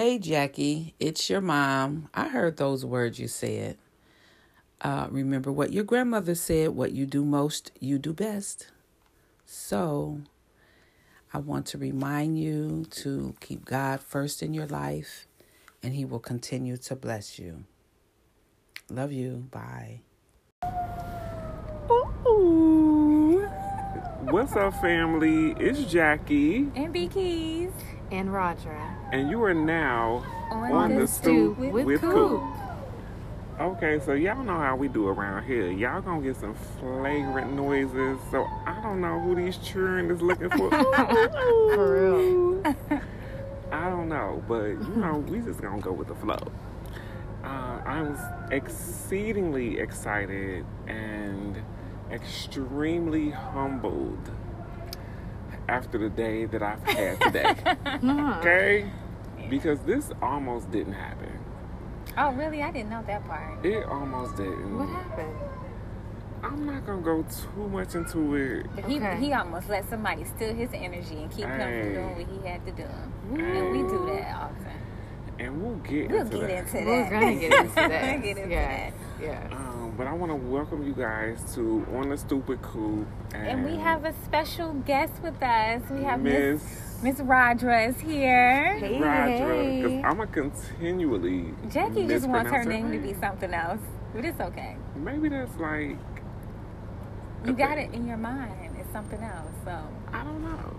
Hey, Jackie, it's your mom. I heard those words you said. Uh, remember what your grandmother said what you do most, you do best. So, I want to remind you to keep God first in your life, and He will continue to bless you. Love you. Bye. Ooh. What's up, family? It's Jackie. And B Keys. And Rodra. And you are now On, on the, the stoop with, with with Coop. Coop. Okay, so y'all know how we do around here. Y'all gonna get some flagrant noises. So I don't know who these children is looking for. For real. I don't know, but you know, we just gonna go with the flow. Uh, I was exceedingly excited and extremely humbled after the day that I've had today. Uh-huh. okay? Because this almost didn't happen. Oh, really? I didn't know that part. It almost didn't. What happened? I'm not gonna go too much into it. But he, Okay. he almost let somebody steal his energy and keep him from doing what he had to do. And we do that often. And we'll get We'll into get that. into We're gonna get into that. Get into yeah. Yeah. Um, but I want to welcome you guys to On the Stoop With Coop. And, And we have a special guest with us. We have Miss Miss Miss Rodra is here. Hey, Rodra. Because. I'm going to continually. Jackie just wants her mispronounce name to be something else. But it's okay. Maybe that's like. You got thing. it in your mind. It's something else. So I don't know.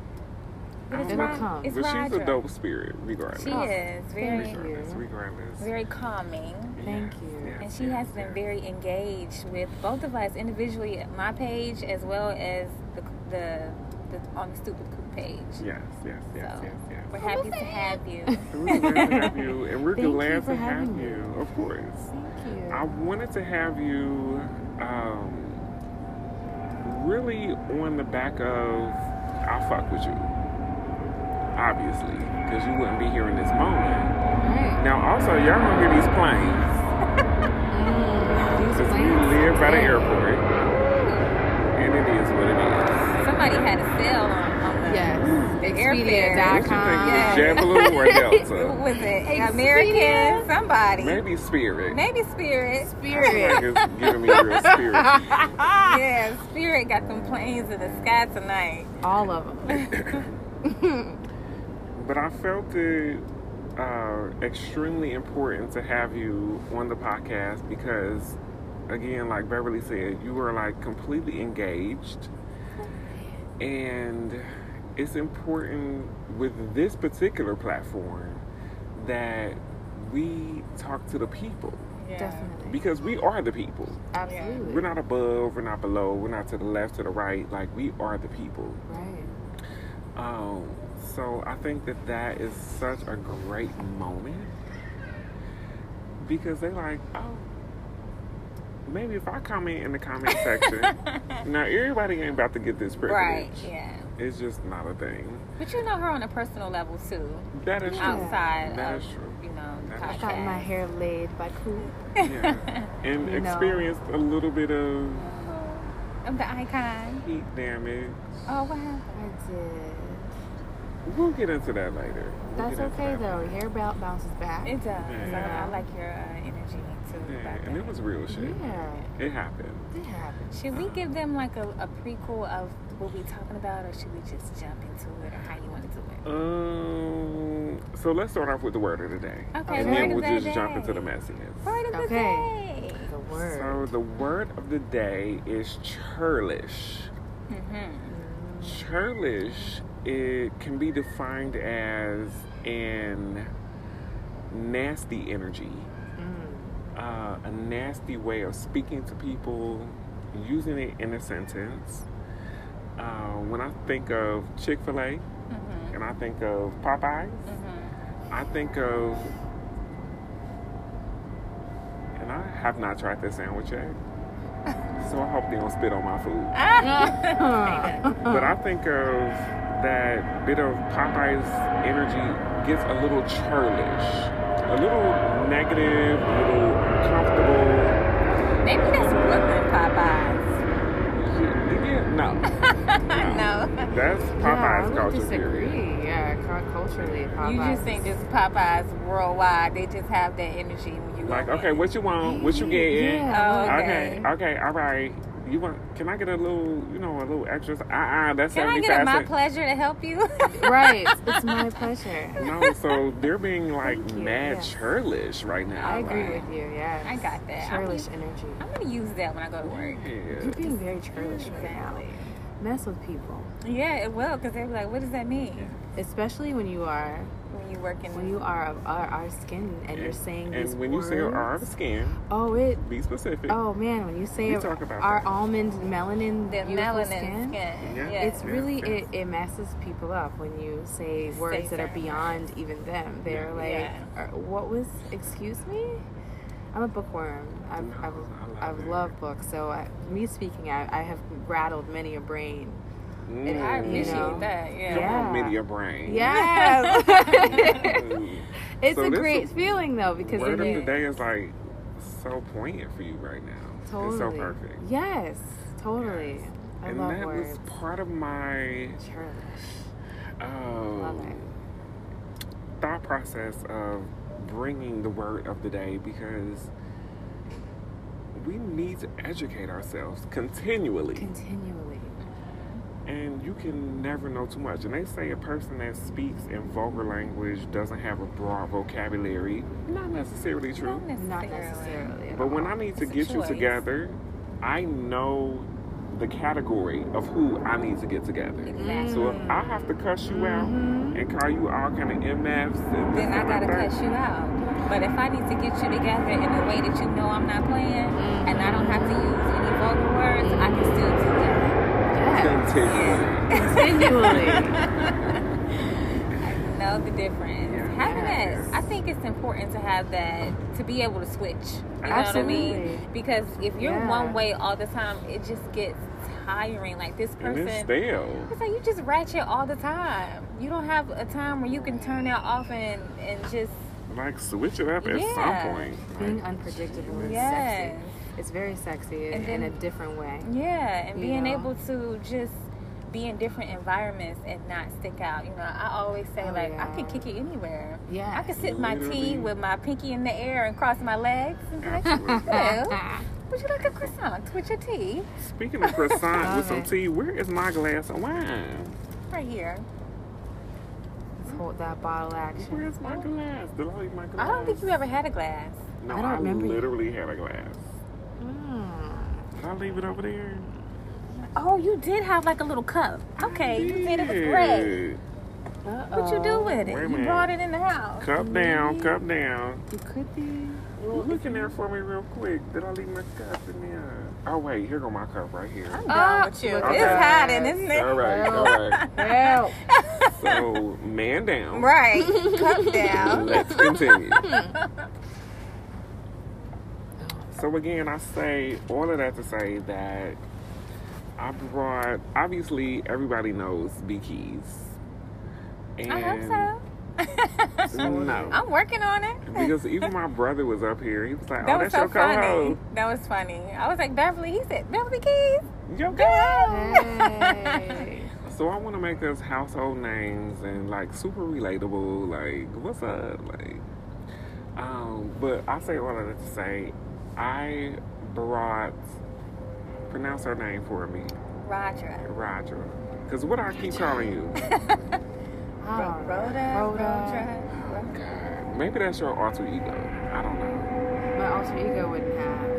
but it's, It'll Rod- come. it's but she's a dope spirit, regardless. She is very Thank you. regardless, regardless. very calming. Thank you. Yes, And she yes, has been yes. very engaged with both of us individually, my page as well as the the, the on the Stoop With Coop page. Yes, yes, yes, So, yes, yes. We're happy to have you. And We're glad to have you, and we're glad to have having you, of course. Thank you. I wanted to have you um, really on the back of I'll fuck with you, obviously, because you wouldn't be here in this moment. Right. Now, also, y'all gonna hear these planes, these because we live by the airport, and it is what it is. Somebody had a sale on, on the Yes. What you What Expedia.com. think, Yeah. Or Delta? was it American? Somebody. Maybe Spirit. Maybe Spirit. Spirit. Like it's giving me real spirit. yeah, Spirit got them planes in the sky tonight. All of them. But I felt it uh, extremely important to have you on the podcast because, again, like Beverly said, you were like completely engaged. And it's important with this particular platform that we talk to the people Definitely. because we are the people. Absolutely. We're not above, we're not below, we're not to the left, to the right. Like, we are the people. Right. Um, so I think that that is such a great moment because they're like, oh, maybe if I comment in the comment section, now everybody ain't about to get this privilege. Right, yeah. It's just not a thing. But you know her on a personal level too, That is true. outside That of is true. you know That I got my hair laid by Coop. Yeah. And You know. experienced a little bit of Of the icon. heat damage. Oh wow. I did. We'll get into that later. We'll That's okay that though. later. Hair belt bounces back. It does. Yeah. I, I like your uh, energy too. Yeah, about and it was real shit. Yeah. It happened. It happened. Should we give them like a, a prequel of what we're talking about, or should we just jump into it, or how you want to do it? Um, so let's start off with the word of the day. Okay, and word then of we'll the just jump into the day. messiness. Word of the day. The word. So the word of the day is churlish. Mm-hmm. Churlish it can be defined as an nasty energy, Mm. uh, a nasty way of speaking to people, using it in a sentence. Uh, when I think of Chick Fil A Mm-hmm. and I think of Popeyes, Mm-hmm. I think of, and I have not tried this sandwich yet, so I hope they don't spit on my food. But I think of that bit of Popeye's energy gets a little churlish, a little negative, a little uncomfortable. Maybe that's Brooklyn Popeyes. Yeah, no, no. that's yeah, I Popeye's would culture disagree. period. Yeah, culturally, Popeyes. You just think is- just Popeyes worldwide, they just have that energy when you Like, okay, in. what you want? What you getting? Yeah. Oh, Okay. okay. okay, all right. You want? Can I get a little, you know, a little extra? Uh, uh that's Can I get it my pleasure to help you? right. It's my pleasure. No, so they're being like Thank mad yes. churlish right now. I agree like, with you. Yeah. I got that. Churlish energy. I'm gonna use that when I go to work. Yeah. You're being very churlish right now. Mess with people, Yeah, it will, because they're be like, what does that mean? especially when you are When you work in when you are of our, our skin and you're saying and these when words. you say our skin, Oh, it. be specific. Oh man, when you say We talk about our that. almond melanin, the beautiful melanin skin. skin. Yeah. Yes. It's Yeah, really yeah. it, it messes people up when you say words that are certain beyond even them. They're Yeah. like, Yeah. "Uh, "What was? Excuse me." I'm a bookworm. I've No, I've, I love I've loved books, so I, me speaking, I, I have rattled many a brain. Mm. I You appreciate know. that. Yeah. Come Yeah. on, media brain. Yes, Mm. it's So a great is- feeling though because Word then of the day is like so poignant for you right now. totally It's so perfect. Yes, totally. I and love that words. was part of my Churlish. um, thought process of bringing the word of the day because we need to educate ourselves continually. Continually. And you can never know too much. And they say a person that speaks in vulgar language doesn't have a broad vocabulary. Not necessarily true. Not Not necessarily. necessarily. But when. I need to It's get you together, I know the category of who I need to get together. Exactly. So if I have to cuss you out Mhm. and call you all kind of MFs, and then I gotta that, cut you out. But if I need to get you together in a way that you know I'm not playing, and I don't have to use any vulgar words, I can still do that. Yes. continually. Continually. Know the difference. Yeah. Having Yes. that, I think it's important to have that to be able to switch. You know what I Absolutely. mean? Because if you're Yeah. one way all the time, it just gets tiring. Like this person. it's stale. It's like you just ratchet all the time. You don't have a time where you can turn that off and, and just Like switch it up at some point. Being Like, unpredictable is Yes. sexy. It's very sexy And in then- a different way. yeah, and being know. able to just be in different environments and not stick out. You know, I always say Oh, like I yeah. can kick it anywhere. Yeah. I can sip my tea with my pinky in the air and cross my legs and like, "Well, would you like a croissant with your tea Speaking of croissant with some tea, where is my glass of wine? right here?" Let's hold that bottle action. Where's my glass? Did I leave my glass? I don't think you ever had a glass. No, I don't remember you. literally had a glass. Mm. Did I leave it over there? Oh, you did have like a little cup. Okay, you did. It was great. What you do with it? a You brought it in the house. Cup down, cup down. You could be. Look in there for me real quick. Did I leave my cup in there? Oh wait, here go my cup right here. I'm done with you. Okay. It's hiding, isn't it? All right, all right. Help. So man down. Right. Cup down. Let's continue. So again, I say all of that to say that I brought. Obviously, everybody knows B Keys. And I hope so. No. I'm working on it. Because even my brother was up here. He was like, That "Oh, was that's so your funny. co-host." That was funny. I was like, Beverly. He said, Beverly Keys. Yo, Go. Hey. So I want to make us household names and like super relatable. Like, what's up? Like, um, but I say all of that to say, I brought pronounce her name for me, Rodra. Rodra. Because what I keep calling you? I don't know. Rhoda. Rhoda. Rhoda. God, maybe that's your alter ego. I don't know. My alter ego wouldn't have.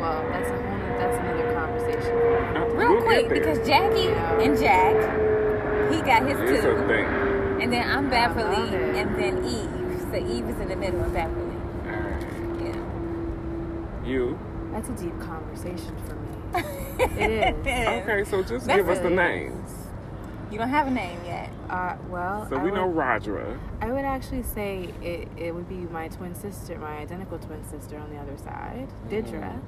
Well, that's a whole. That's another conversation. Uh, Real we'll quick, get there. because Jackie and Jack, he got his it's two. a thing. And then I'm love Beverly, it. and then Eve. So Eve is in the middle of Beverly. All right. Yeah. You That's a deep conversation for me. It is. okay? So just That's give us the names. You don't have a name yet. Uh, well, So we would, know Rodra. I would actually say it, it would be my twin sister, my identical twin sister on the other side, Didra,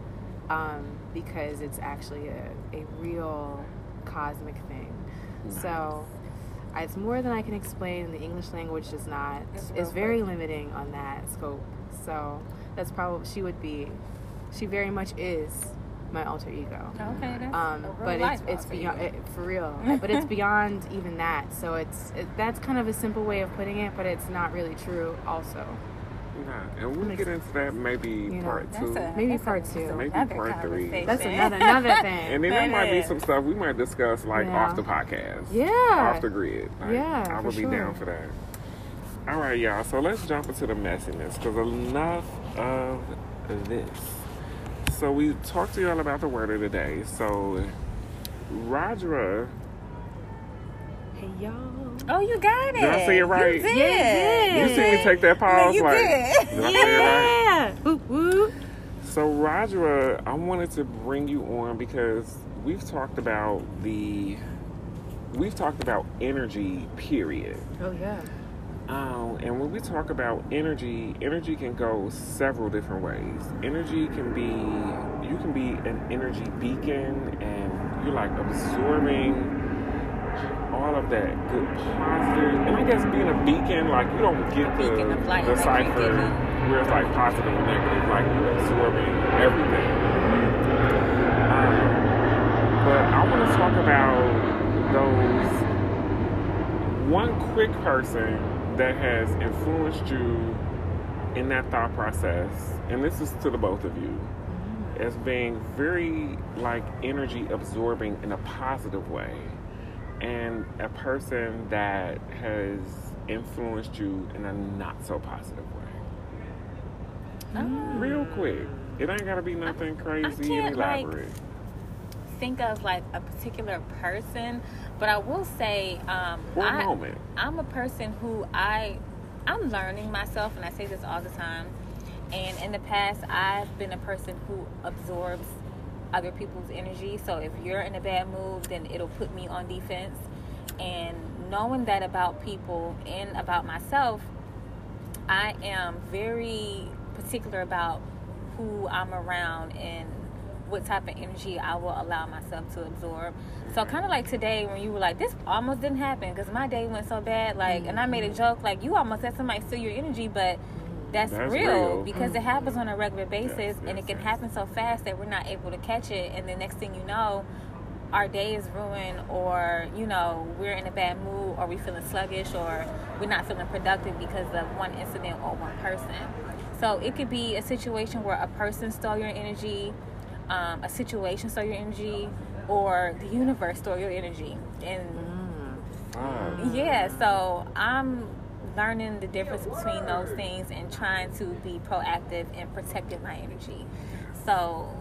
um, because it's actually a, a real cosmic thing. So it's more than I can explain, and the English language does not. It's It's, very limiting on that scope. So that's probably she would be. She very much is my alter ego. Okay, that's Um, a but it's it's beyond it, for real. but it's beyond even that. So it's it, that's kind of a simple way of putting it, but it's not really true. Also, Nah, and we'll Makes get into that maybe You know, part That's two. a, Maybe part a- two. Maybe part three. that's another another thing. And then there That might be some stuff we might discuss like Yeah. off the podcast. Yeah. Off the grid. Like, Yeah, I for would be sure. down for that. All right, y'all. So let's jump into the messiness because enough of this. So we talked to y'all about the word of the day. So Rodra, Hey y'all. Oh, you got it. Did I say it right? You did. Yeah, you see me take that pause you like did. did I say it right? Yeah. Woo woo. So, Rodra, I wanted to bring you on because we've talked about the we've talked about energy. Period. Oh yeah. Um, and when we talk about energy, energy can go several different ways. Energy can be you can be an energy beacon, and you're like absorbing all of that good positive. And I guess being a beacon, like you don't get the beacon of light, the cipher where it's like positive and negative, like you're absorbing everything. Um, but I want to talk about those one quick person that has influenced you in that thought process, and this is to the both of you, mm-hmm. as being very like energy absorbing in a positive way, and a person that has influenced you in a not so positive way. Oh. Real quick. It ain't gotta be nothing crazy can't, and like, think of like a particular person, but I will say, um, I, moment. I'm a person who I, I'm learning myself, and I say this all the time. And in the past, I've been a person who absorbs other people's energy. So if you're in a bad mood, then it'll put me on defense. And knowing that about people and about myself, I am very particular about who I'm around and what type of energy I will allow myself to absorb. So kind of like today when you were like, this almost didn't happen because my day went so bad. Like, and I made a mm-hmm. joke like, you almost let somebody steal your energy, but that's, That's real, real. because it happens on a regular basis Yes, and yes, it can yes. happen so fast that we're not able to catch it. And the next thing you know, our day is ruined or you know we're in a bad mood or we feeling sluggish or we're not feeling productive because of one incident or one person so it could be a situation where a person stole your energy um, a situation stole your energy or the universe stole your energy and Fuck. yeah so i'm learning the difference between those things and trying to be proactive and protecting my energy so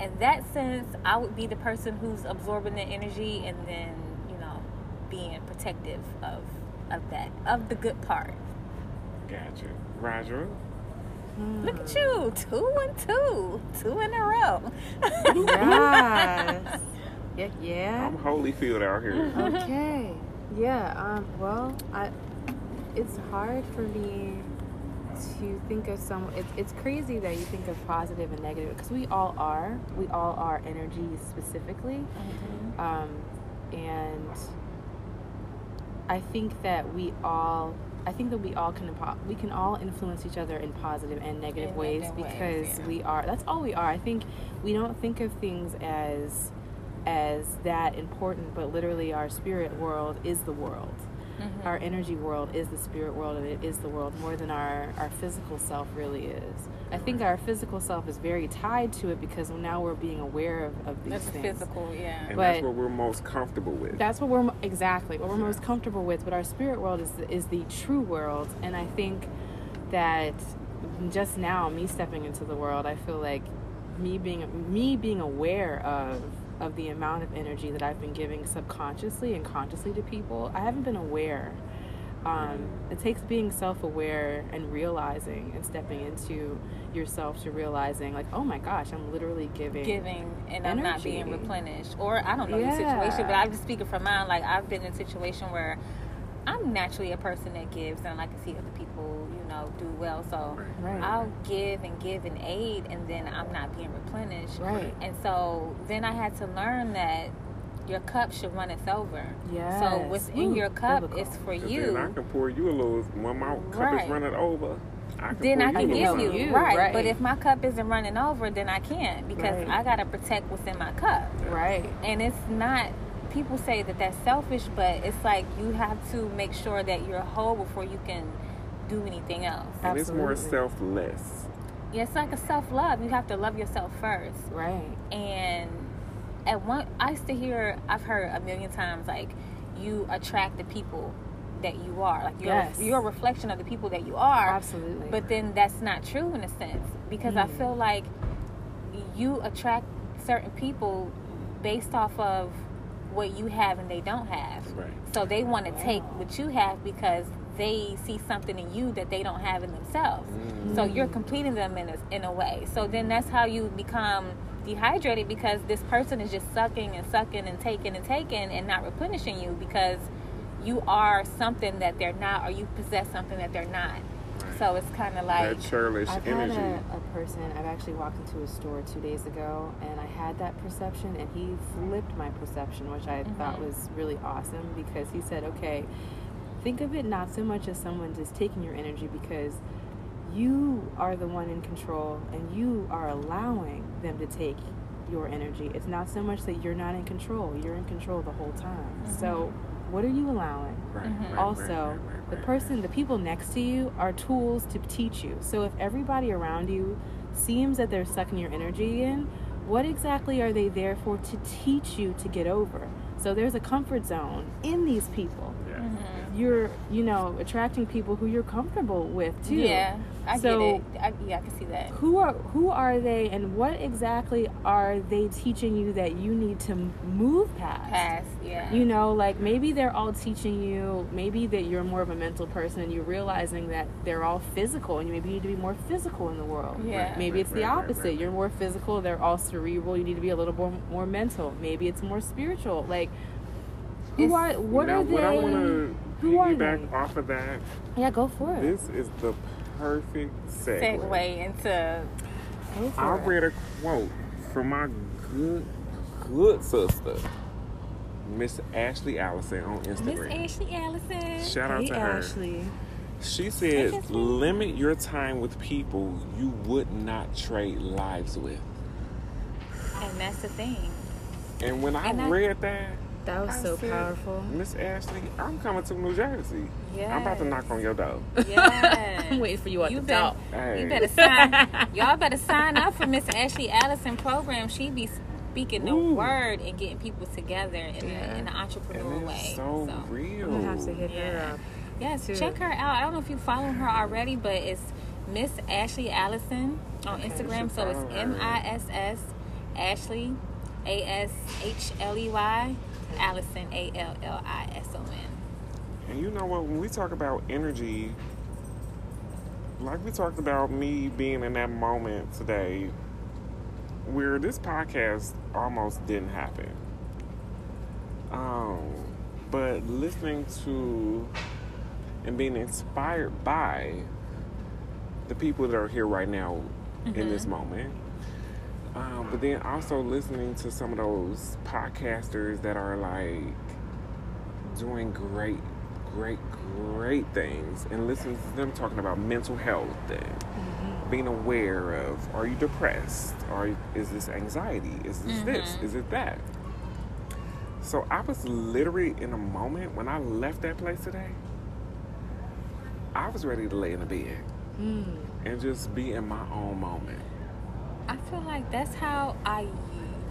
in that sense i would be the person who's absorbing the energy and then you know being protective of of that of the good part Gotcha. Rodra. Look at you two and two two in a row Yes. yeah. Yeah. I'm Holyfield out here. okay yeah um well i it's hard for me to think of some it's, it's crazy that you think of positive and negative because we all are we all are energies specifically um and i think that we all i think that we all can we can all influence each other in positive and negative In ways negative ways, because yeah. we are that's all we are i think we don't think of things as as that important but literally our spirit world is the world Mhm. our energy world is the spirit world and it is the world more than our our physical self really is i think our physical self is very tied to it because now we're being aware of, of these that's things physical yeah And But- that's what we're most comfortable with. that's what we're exactly what we're most comfortable with. But our spirit world is the, is the true world, and I think that just now, me stepping into the world, I feel like me being me being aware of of the amount of energy that I've been giving subconsciously and consciously to people. I haven't been aware. Um, it takes being self-aware and realizing and stepping into yourself to realizing like oh my gosh i'm literally giving giving and I'm not being replenished. Or I don't know your Yeah. situation, but I'm just speaking from mine. Like I've been in a situation where I'm naturally a person that gives and I like to see other people, you know, do well. So Right. I'll give and give and aid and then I'm not being replenished. Right. And so then I had to learn that your cup should run its over. Yeah. So Yes. what's in your cup biblical. is for 'Cause you. Then I can pour you a little when my cup Right. is running over. I can then I can give you. You, right. right. But if my cup isn't running over, then I can't because Right. I gotta protect what's in my cup. Right. And it's not. People say that that's selfish, but it's like you have to make sure that you're whole before you can do anything else. And it's more Absolutely. selfless. Yeah, it's like a self love. You have to love yourself first. Right. And at one, I used to hear, I've heard a million times, like you attract the people that you are. Like you're, Yes. you're a reflection of the people that you are. Absolutely. But then that's not true in a sense because I Mm. feel like you attract certain people based off of what you have and they don't have. Right. So they want to take what you have because they see something in you that they don't have in themselves. Mm. So you're completing them in a, in a way. So then that's how you become dehydrated because this person is just sucking and sucking and taking and taking and not replenishing you because you are something that they're not or you possess something that they're not. So it's kind of like that churlish I've energy. had a, a person, I've actually walked into a store two days ago and I had that perception and he flipped my perception, which I thought Mhm. was really awesome because he said, okay, think of it not so much as someone just taking your energy because you are the one in control and you are allowing them to take your energy. It's not so much that you're not in control, you're in control the whole time. So, what are you allowing? Right, Mhm. right, right, also right, right, the person the people next to you are tools to teach you so if everybody around you seems that they're sucking your energy in what exactly are they there for to teach you to get over so there's a comfort zone in these people Yeah. Mhm. you're you know attracting people who you're comfortable with too Yeah, I So- get it. I, yeah, I can see that. who are who are they and what exactly are they teaching you that you need to move past Pass, yeah. you know like maybe they're all teaching you maybe that you're more of a mental person and you're realizing that they're all physical and you maybe need to be more physical in the world Yeah. maybe it's the Right, right, right, opposite you're more physical they're all cerebral you need to be a little more, more mental maybe it's more spiritual like who It's- are what now, are they what I want to who are piggyback they? off of that, yeah go for it this is the perfect segue. Segue into go for I it. read a quote from my good, good sister, Miss Ashley Allison on Instagram. Miss Ashley Allison. Shout out hey to her. ashley She said, limit your time with people you would not trade lives with. And that's the thing. And when I And I- read that, that was I so said, powerful Miss Ashley, I'm coming to New Jersey. Yeah. I'm about to knock on your door. Yeah. i'm waiting for you at You the better, top Hey. you better sign. Y'all better sign up for Miss Ashley Allison program. She be speaking the Ooh. word and getting people together in, Yeah. a, in an entrepreneurial it's way. so, So, real. i'm have to hit her up yes, too. check her out. I don't know if you follow her already, but it's Miss Ashley Allison on Okay, Instagram. So it's. M I S S Ashley A S H L E Y Allison A L L I S O N. And you know what? When we talk about energy, like we talked about me being in that moment today, where this podcast almost didn't happen. Um, but listening to and being inspired by the people that are here right now in this moment. Um, but then also listening to some of those podcasters that are like doing great, great, great things and listening to them talking about mental health and being aware of are you depressed? Or is this anxiety? Is this this? Is it that? So I was literally in a moment when I left that place today, I was ready to lay in a bed Mm. and just be in my own moment. I feel like that's how I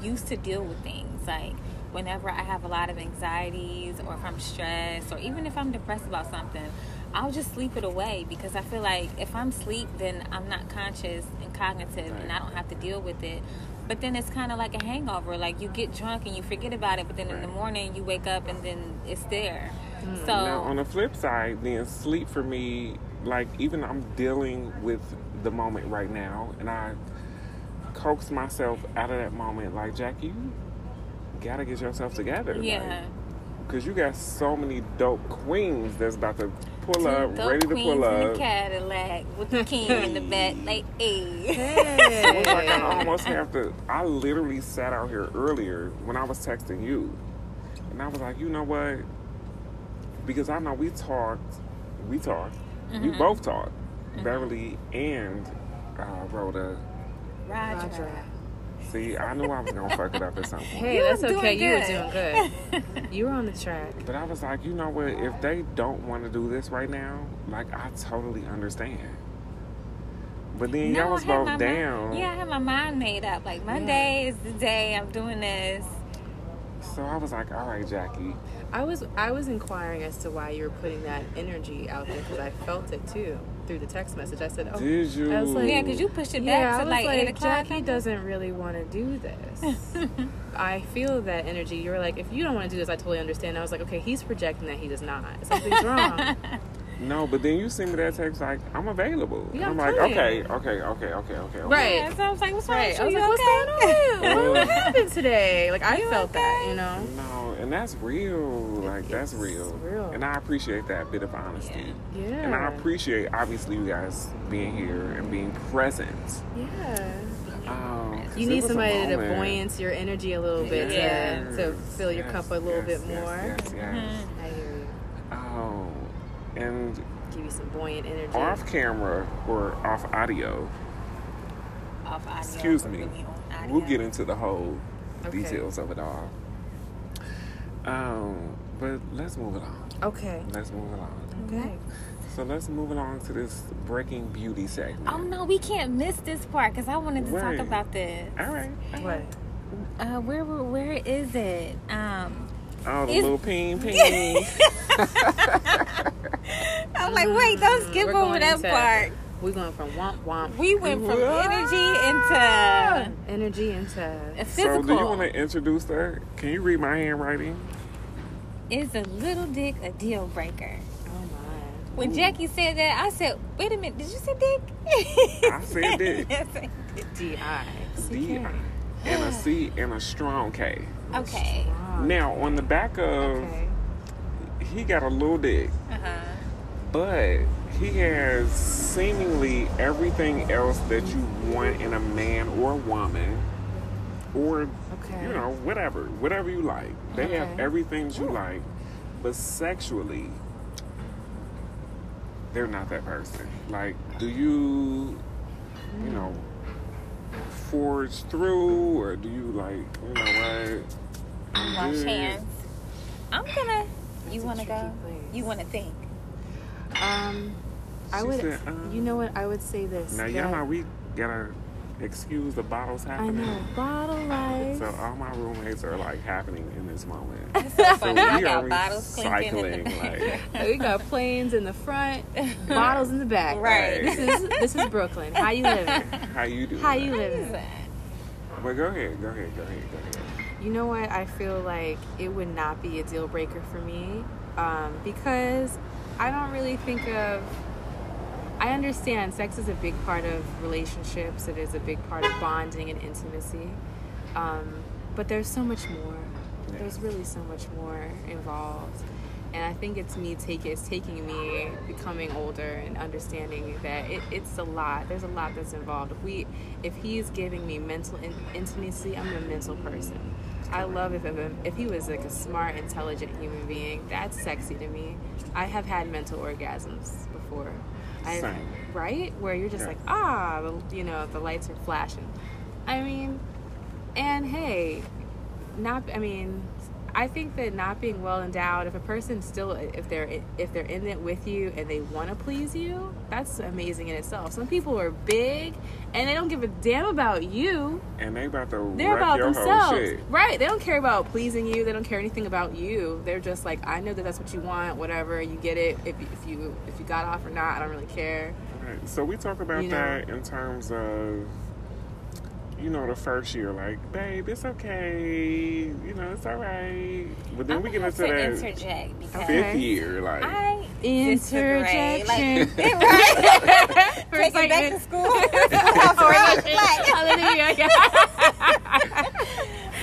used to deal with things. Like whenever I have a lot of anxieties or if I'm stressed or even if I'm depressed about something, I'll just sleep it away because I feel like if I'm asleep, then I'm not conscious and cognitive and I don't have to deal with it. But then it's kind of like a hangover. Like you get drunk and you forget about it, but then in the morning you wake up and then it's there. Hmm. So Now, on the flip side, then sleep for me, like even I'm dealing with the moment right now, and I coax myself out of that moment. Like Jackie, you gotta get yourself together. yeah. Because you got so many dope queens that's about to pull Two up, dope ready to queens pull in up. the Cadillac with the king in the back, like, hey. It was like I almost have to. I literally sat out here earlier when I was texting you, and I was like, you know what? Because I know we talked, we talked, we Mm-hmm. both talked, Beverly and uh, Rhoda. Rodra. Rodra. See, I knew I was gonna fuck it up at some point. Hey, You that's okay. doing You were doing good. you were on the track. But I was like, you know what? If they don't want to do this right now, like I totally understand. But then y'all was both my down. Mind, yeah, I had my mind made up. Like Monday is the day I'm doing this. So I was like, all right, Jackie. I was I was inquiring as to why you were putting that energy out there because I felt it too through the text message. I said, "Oh, Did you? I was like- Yeah, because you pushed it back yeah." I to was like, like, eight o'clock. Jackie doesn't really want to do this. I feel that energy. You were like, if you don't want to do this, I totally understand. I was like, okay, he's projecting that he does not. Something's wrong. No, but then you send me that text like I'm available. Yeah, I'm I'm like, okay, okay, okay, okay, okay, okay. Right. Yeah, so I was like, what's wrong right. I was You like, what's okay? going on? what happened today? Like I You felt that, you know. No, and that's real. Like that's real. real. And I appreciate that bit of honesty. Yeah. Yeah. And I appreciate obviously you guys being here and being present. Yeah. Um, 'cause You need somebody to moment. buoyance your energy a little bit Yeah. to, to fill your Yes, cup a little yes, bit more. Yes, yes. Mhm. I hear you. Oh, and Give you some buoyant energy. off camera or off audio, Off audio, Excuse me. audio. we'll get into the whole Okay. details of it all. Um, but let's move it on. Okay. Let's move it on. Okay. So let's move along to this breaking beauty segment. Oh no, we can't miss this part because I wanted to Right. talk about this. All right. What? Uh, where where where is it? Um, Oh, the Is- little ping ping. I'm like, wait, don't skip We're over that into- part. We're going from womp womp We went from What? energy into energy into a so, do you want to introduce her? Can you read my handwriting? Is a little dick a deal breaker? oh my. When Jackie said that, I said, "Wait a minute, did you say dick?" I said dick. I D I D I and a C and a strong K. okay. Now on the back of Okay. he got a little dick, Uh huh. but he has seemingly everything else that you want in a man or a woman, or Okay. you know whatever, whatever you like. They have everything that you like, but sexually, they're not that person. Like, do you, you know, forge through, or do you like, you know what? I'm Wash hands. I'm gonna. You That's a want to go? place. You want to think? Um, I would. said, um, you know what? I would say this. Now, y'all know we gotta excuse the bottles happening. I happening. know bottle life. So all my roommates are like happening in this moment. It's so funny. I we got are bottles clinking in the recycling, we got planes in the front, bottles in the back. Right. This is this is Brooklyn. How you living? How you doing? How you living? Well, go ahead, go ahead, go ahead, go ahead. You know what? I feel like it would not be a deal breaker for me um, because I don't really think of. I understand sex is a big part of relationships. It is a big part of bonding and intimacy, um, but there's so much more. There's really so much more involved, and I think it's me take it's taking me becoming older and understanding that it, it's a lot. There's a lot that's involved. If we, if he's giving me mental in, intimacy, I'm a mental person. I love if if he was like a smart, intelligent human being. That's sexy to me. I have had mental orgasms before. I Same. right where you're just Yeah. like ah, the, you know, the lights are flashing. I mean, and hey, not i mean i think that not being well endowed if a person still if they're if they're in it with you and they want to please you that's amazing in itself some people are big and they don't give a damn about you And they about to they're about your whole themselves shit. right they don't care about pleasing you they don't care anything about you they're just like i know that that's what you want whatever you get it if, if you if you got off or not i don't really care Right. So we talk about You know? that in terms of, you know, the first year, like, babe, it's okay, you know, it's all right. But then I'm we get into that interject because Okay. fifth year, like, I disagree. Like, right? For Take it back to excitement. school. Like, Hallelujah.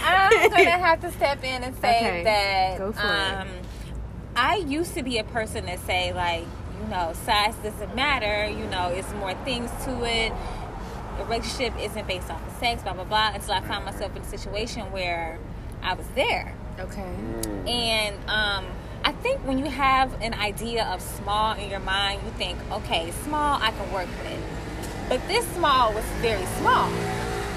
I'm gonna have to step in and say Okay, that go it. um, I used to be a person that say like, you know, size doesn't matter. You know, it's more things to it. The relationship isn't based off of sex, blah blah blah. Until I found myself in a situation where I was there, okay. mm, and um, I I think when you have an idea of small in your mind, you think, okay, small I can work with. But this small was very small.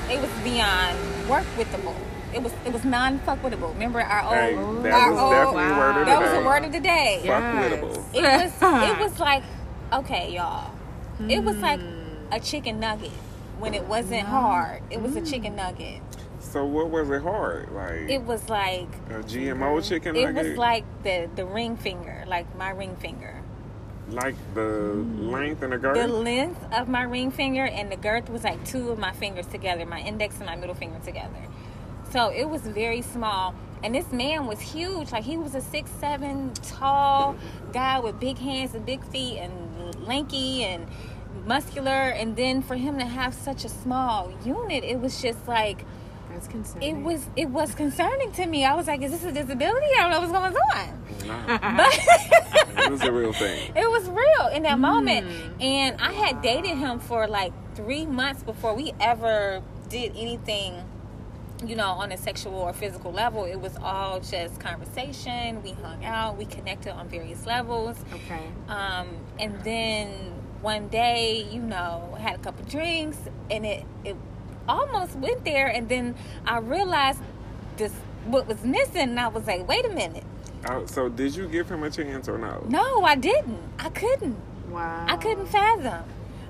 It was beyond work withable. It was it was non fuckwittable. Remember our old Hey, that our was old definitely a word of the that was day. a word of the day. Yeah. Fuckwittable. It was it was like okay, y'all. It was like Hmm. a chicken nugget when it wasn't mm-hmm. hard. It was a mm-hmm. chicken nugget. So what was it hard? Like It was like a GMO chicken it nugget? was like the the ring finger, like my ring finger. like the mm-hmm. length and the girth? The length of my ring finger and the girth was like two of my fingers together, my index and my middle finger together. So it was very small. And this man was huge. Like he was a six seven tall guy with big hands and big feet and lanky and muscular. And then for him to have such a small unit, it was just like That's concerning. it was it was concerning to me. I was like, is this a disability? I don't know what's going on. Nah, But it was a real thing. it was real in that moment. And I had dated him for like three months before we ever did anything, you know, on a sexual or physical level. It was all just conversation. We hung out, we connected on various levels. Okay. Um, and then one day, you know, had a couple drinks and it, it almost went there. And then I realized this what was missing. And I was like, wait a minute. Oh, so did you give him a chance or no? No, I didn't. I couldn't. Wow. I couldn't fathom.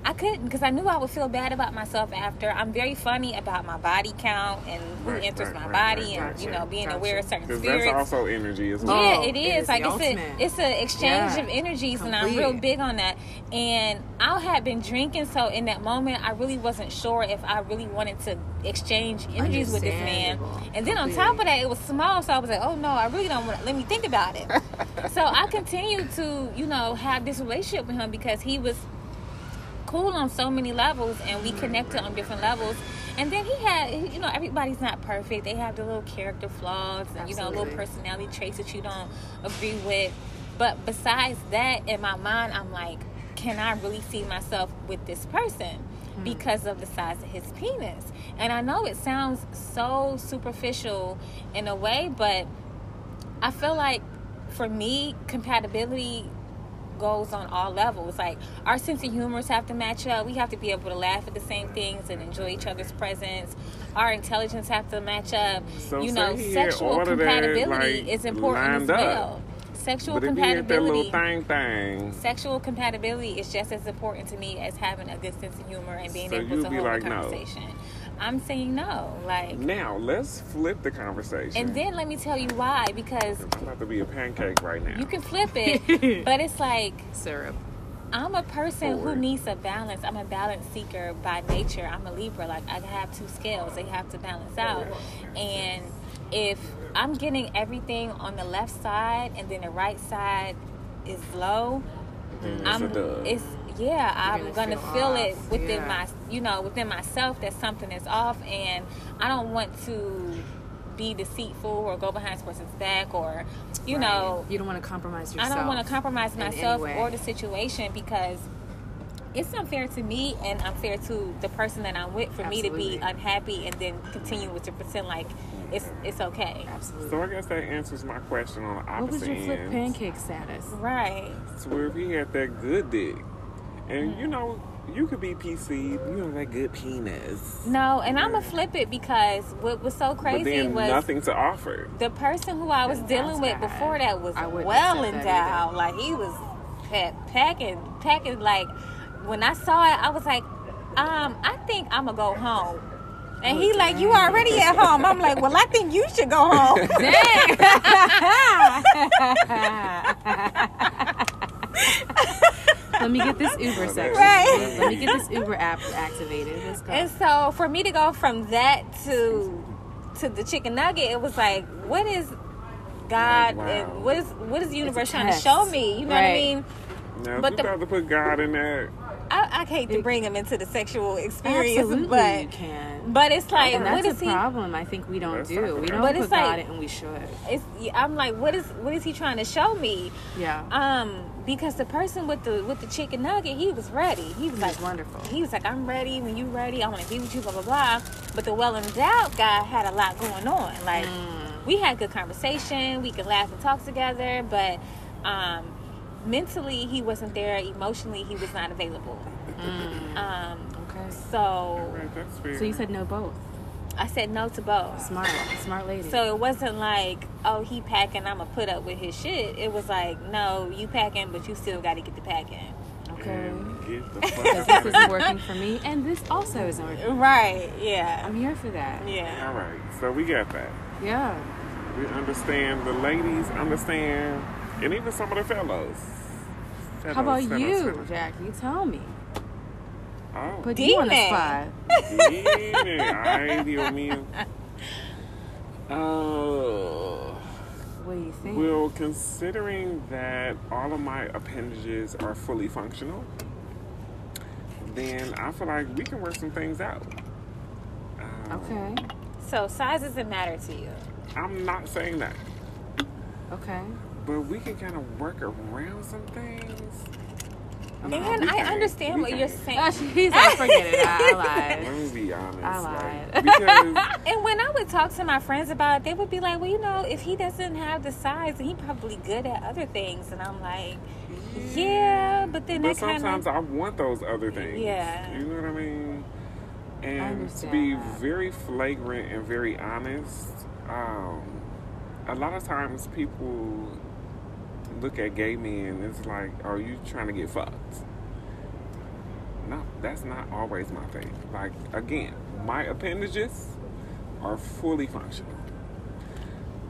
I couldn't because I knew I would feel bad about myself after. I'm very funny about my body count and who Right, enters right, my right, body right, and you know being gotcha. aware of certain Because that's spirits. also energy as well. Yeah, it it is. is like the it's a it's an exchange Yeah. of energies, and I'm real big on that. And I had been drinking, so in that moment, I really wasn't sure if I really wanted to exchange energies with this man. And then on top of that, it was small, so I was like, oh no, I really don't want. To Let me think about it. so I continued to, you know, have this relationship with him because he was cool on so many levels and we connected on different levels. And then he had you know everybody's not perfect. They have the little character flaws and you know little personality traits that you don't agree with. But besides that in my mind i'm like can i really see myself with this person hmm. because of the size of his penis? And i know it sounds so superficial in a way but I feel like for me, compatibility goes on all levels. Like our sense of humors have to match up. We have to be able to laugh at the same things and enjoy each other's presence. Our intelligence have to match up. So you know, say he had sexual of that, compatibility like, is important as lined up. well. Sexual But if that little compatibility. thing thing, Sexual compatibility is just as important to me as having a good sense of humor and being So able to hold like, a no. Conversation. I'm saying no. Like now let's flip the conversation. and then let me tell you why, because I'm about to be a pancake right now. you can flip it, but it's like syrup. I'm a person who needs a balance. I'm a balance seeker by nature. I'm a Libra. Like I have two scales. They have to balance out. Oh, and if I'm getting everything on the left side and then the right side is low, Then it's I'm a yeah, I'm gonna gonna feel feel, it within Yeah. my you know, within myself that something is off and I don't want to be deceitful or go behind this person's back or you know you don't want to compromise yourself I don't want to compromise myself or the situation because it's unfair to me and unfair to the person that I'm with for me to be unhappy and then continue with to pretend like it's it's okay. Absolutely. so I guess that answers my question on the opposite what opposite was your flip pancake status? Right. So where if he had that good dick, and Mm. you know, you could be PC, you know, that good penis. No, and I'm gonna flip it because what was so but crazy then was nothing to offer. the person who I was That's dealing with bad. before that was well accept that endowed. Like he was pack, packing, packing. Like when I saw it, I was like, um, I think I'm gonna go home. And he like, you already at home. I'm like, well, I think you should go home. Let me get this Uber section. Right. Let me get this Uber app activated. Let's go. and so for me to go from that to to the chicken nugget, it was like, what is God Wow. and what is what is the universe trying to show me? You know what I mean? Now, But if the- you about to put God in there, I, I hate to bring him into the sexual experience, Absolutely, you but can. but it's like, and what that's is a he? problem. I think we don't Let's do. We don't. But put it's like- God in, and we should. It's, I'm like, what is what is he trying to show me? Yeah. Um, because the person with the with the chicken nugget, he was ready. He was He like was wonderful. He was like, I'm ready. When you ready, I want to be with you. Blah blah blah. But the well endowed guy had a lot going on. Like Mm. we had good conversation. We could laugh and talk together, but um, mentally he wasn't there. Emotionally, he was not available. Um, Okay. so Right, that's fair. So you said no both. I said no to both. Smart, smart lady. So it wasn't like, oh, he packing, I'm gonna put up with his shit. It was like, no, you packing, but you still got to get the packing. okay. And get the Because fuck this isn't working for me, and this also isn't working. Right? Yeah. I'm here for that. Yeah. All right, so we got that. Yeah. We understand the ladies understand, and even some of the fellows. How about Fellows, fellows, you, fellows. Jack? You tell me. Oh, Put you on the Dime. spot. Dime. Ay, Dios mío. Oh. What do you think? Well, considering that all of my appendages are fully functional, then I feel like we can work some things out. Um, okay. So size doesn't matter to you. I'm not saying that, Okay. but we can kind of work around some things. No, And I understand what you're saying. Oh, she's like, forget it. I, I Let lied. me be honest. I lied. because And when I would talk to my friends about it, they would be like, "Well, you know, if he doesn't have the size, then he probably good at other things." And I'm like, "Yeah, but then But that kind sometimes of I want those other things. Yeah. You know what I mean? And to be that. very flagrant and very honest, um, a lot of times people look at gay men, it's like, are you trying to get fucked? No, that's not always my thing. Like, again, my appendages are fully functional.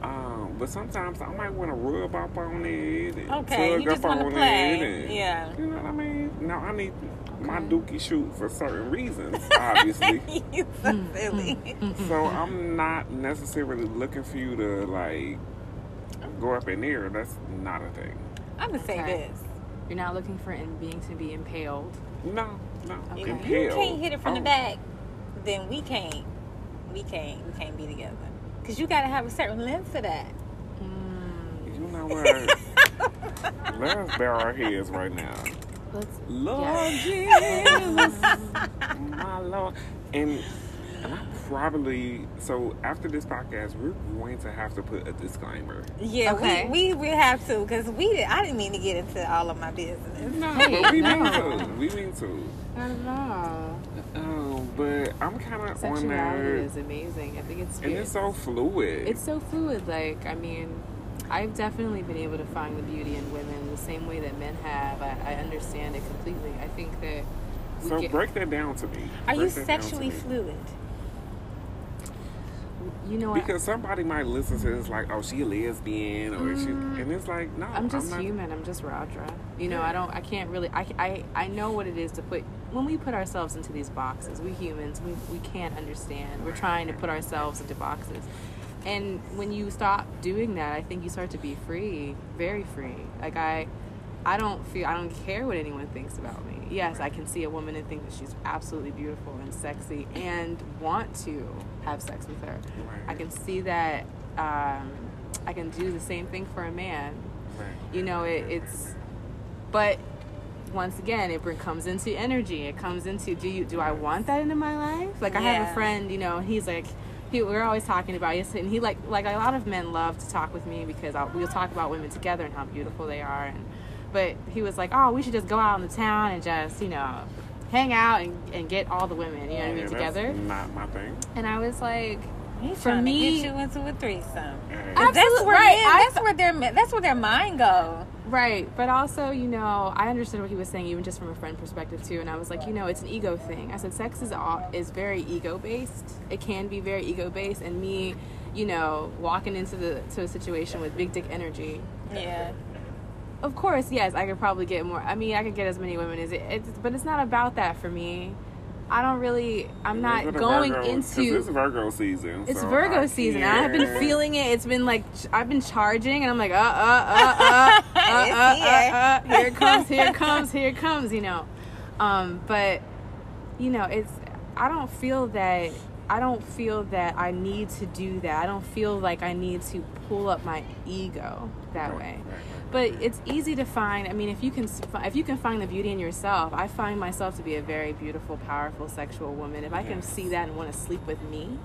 Um, but sometimes I might want to rub up on it and Okay, tug you just up wanna on play. it. And, Yeah. You know what I mean? Now I need my dookie shoot for certain reasons, obviously. you so mm, mm, silly." Mm, so I'm not necessarily looking for you to like go up in there. That's not a thing. I'm gonna say Okay. this: You're not looking for in being to be impaled. No, no. Okay. if Impaled. you can't hit it from Oh, the back, then we can't, we can't, we can't be together. Cause you gotta have a certain length for that. Mm, You know what? Let's bow our heads right now. let's. Lord Yes. Jesus, my Lord, and and I probably so after this podcast, we're going to have to put a disclaimer. Yeah, Okay. we, we we have to because we did, I didn't mean to get into all of my business. No, but we no. mean to. We mean to. I don't know. Um, but I'm kind of on Sexuality there, is amazing. I think it's. and it's so fluid. It's so fluid. Like, I mean, I've definitely been able to find the beauty in women the same way that men have. I, I understand it completely. I think that. so get- break that down to me. Are you Break that down to sexually me. fluid? You know what? Because somebody might listen to this like, oh, she a lesbian, or she, mm. and it's like, no, I'm just not, human. I'm just Rodra. You know, Yeah. I don't. I can't really. I, I I know what it is to put when we put ourselves into these boxes. We humans, we we can't understand. We're trying to put ourselves into boxes, and when you stop doing that, I think you start to be free, very free. Like I, I don't feel. I don't care what anyone thinks about me. Yes, I can see a woman and think that she's absolutely beautiful and sexy, and want to have sex with her. Right. I can see that. Um, I can do the same thing for a man Right. you know it, it's but once again it comes into energy it comes into do you do i want that into my life like i have a friend you know he's like he, we're always talking about it and he like like a lot of men love to talk with me because I'll, we'll talk about women together and how beautiful they are and but he was like oh we should just go out in the town and just you know hang out and, and get all the women you know what i Yeah, mean that's together Not my thing. and i was like He's For me- to get you into a threesome. Right. 'Cause that's where right, men, I- that's where their that's where their mind go. Right, but also, you know, I understood what he was saying, even just from a friend perspective too. And I was like, you know, it's an ego thing. I said, sex is all, is very ego based. It can be very ego based, and me, you know, walking into the to a situation with big dick energy. Yeah. Of course, yes, I could probably get more. I mean, I could get as many women as it, it's, but it's not about that for me. I don't really. I'm not going Virgo- into. It's Virgo season. It's so Virgo I season. I have been feeling it. It's been like I've been charging, and I'm like, uh, uh, uh, uh, uh, uh, It's uh, here. uh, uh, here it comes, here it comes, here it comes. You know, um, but you know, it's. I don't feel that. I don't feel that I need to do that. I don't feel like I need to pull up my ego that Right, way. right. But it's easy to find. I mean, if you can, if you can find the beauty in yourself, I find myself to be a very beautiful, powerful, sexual woman. If I can see that and want to sleep with me,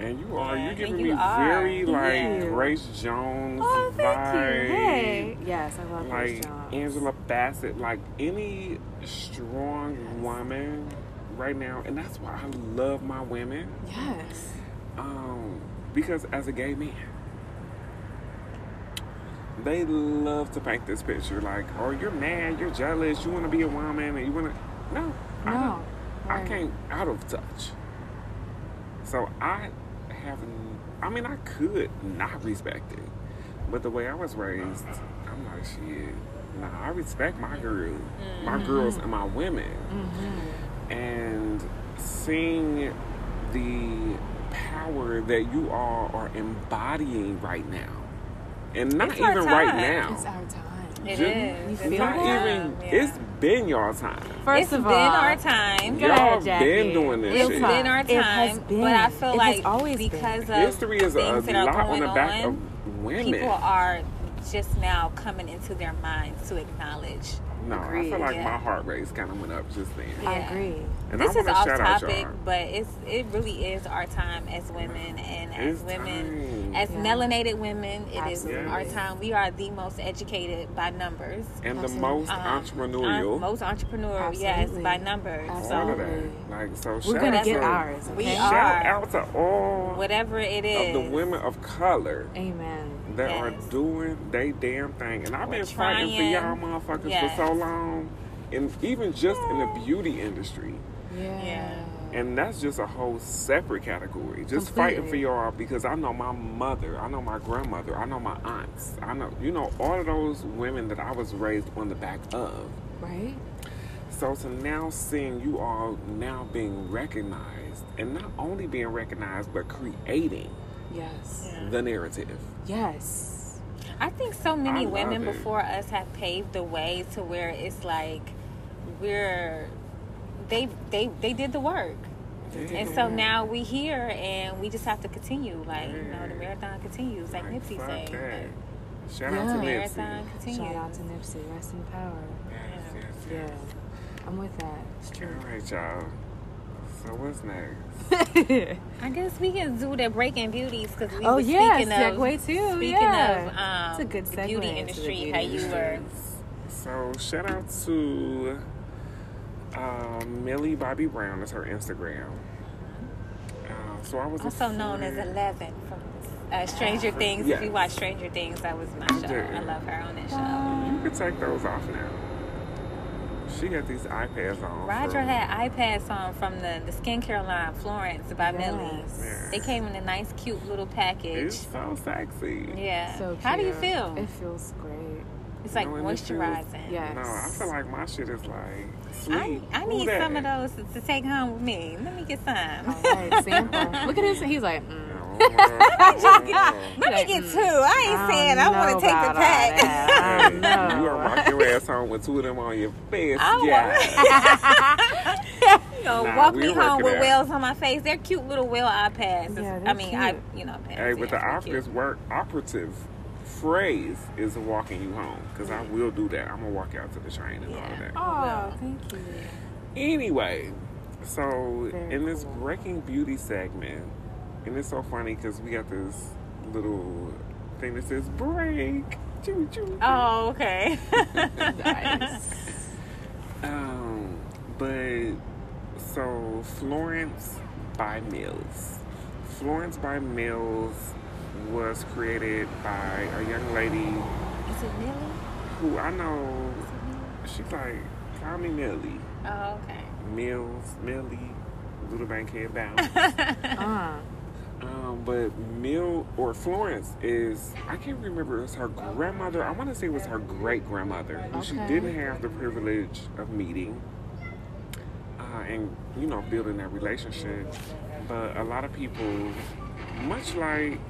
And you are. You're giving you me are. very like you. Grace Jones Oh, thank vibe. you. Hey. Yes, I love Grace Jones. Angela Bassett, like any strong woman right now, and that's why I love my women. Yes. Um, because as a gay man, they love to paint this picture like, oh, you're mad, you're jealous, you want to be a woman, and you want to. No, I No. I Right. came out of touch. So I haven't. I mean, I could not respect it, but the way I was raised, I'm like, shit. Nah, I respect my girl, my girls, and my women Mm-hmm. and seeing the power that you all are embodying right now, and not It's our even right now. It's our time. It Ju- is. It is. It's not even. Yeah. It's been your time. First It's of been all, our time. Go Y'all ahead, been doing this It's shit. been our It has time, been. but I feel It like always been. because of History is a things that are lot on the back on, of women. people are just now coming into their minds to acknowledge. no, I feel like yeah. my heart rate's kind of went up just then. I agree. And this I is off shout topic, but it's it really is our time as women and as It's women, time. as Yeah. melanated women. It is Absolutely. our time. We are the most educated by numbers. and the most Um, entrepreneurial. uh, most entrepreneurial, yes, by numbers. all of that. Absolutely. Like so, We're shout gonna out get to, ours. We okay? are. Shout out to all whatever it is, of the women of color Amen. that Yes. are doing they damn thing. And I've We're been fighting for y'all motherfuckers Yes. for so long. And even just in the beauty industry. Yeah. Yeah. And that's just a whole separate category. Just fighting for Completely. y'all because I know my mother, I know my grandmother, I know my aunts, I know, you know, all of those women that I was raised on the back of. Right? So to now seeing you all now being recognized, and not only being recognized, but creating Yes. Yeah. the narrative. Yes. I think so many women it. before us have paved the way to where it's like we're they they they did the work. And so now we here and we just have to continue. Like, you know, the marathon continues, like, Nipsey fuck said. Shout Yeah. out to Nipsey. marathon continues. Shout out to Nipsey. Rest in power. Yes, yes, Yeah. I'm with that. It's true. right, y'all. So what's next? I guess we can do the breaking beauties because we Oh, were yes, speaking of segue too, Speaking yeah. of um, It's a good the segue beauty into the industry, beauty how you were So shout out to uh, Millie Bobby Brown. is her Instagram. Uh, so I was also known as Eleven from uh, Stranger Things. If you watch Stranger Things, that was my show. Yeah. I love her on that show. You can take those off now. She got these eye pads on. Rodra from- had eye pads on from the, the skincare line Florence by Millie. Yes. They came in a nice, cute little package. It's so sexy. yeah. So cute. How do you feel? It feels great. It's like You know, and it feels- moisturizing. Yeah. No, I feel like my shit is like I, sweet. I Who need that? some of those to, to take home with me. Let me get some. All right, sample. Look at his. He's like, mm. No, no, no. Let me get two. I ain't I saying I want to take the pack. that. I Hey, know. you gonna rock your ass home with two of them on your face. I Yeah. you know, Nah, walk me home with out. whales on my face. They're cute little whale eye pads. Yeah, I mean, cute. I you know, pads. Hey, but the yeah, they're cute. work operative phrase is walking you home because I will do that. I'm gonna walk out to the train and all of that. Oh, thank you. Anyway, so Very in this cool. breaking beauty segment, and it's so funny because we got this little thing that says break. Choo, choo. Oh, okay. Nice. Um, but so Florence by Mills. Florence by Mills was created by a young lady Is it Millie? who I know. She's like, call me Millie. Oh, okay. Mills, Millie, Little Bankhead Bound. Uh, um, but Mill or Florence is I can't remember. It was her grandmother. I want to say it was her great grandmother who she didn't have the privilege of meeting uh, and you know building that relationship. But a lot of people, much like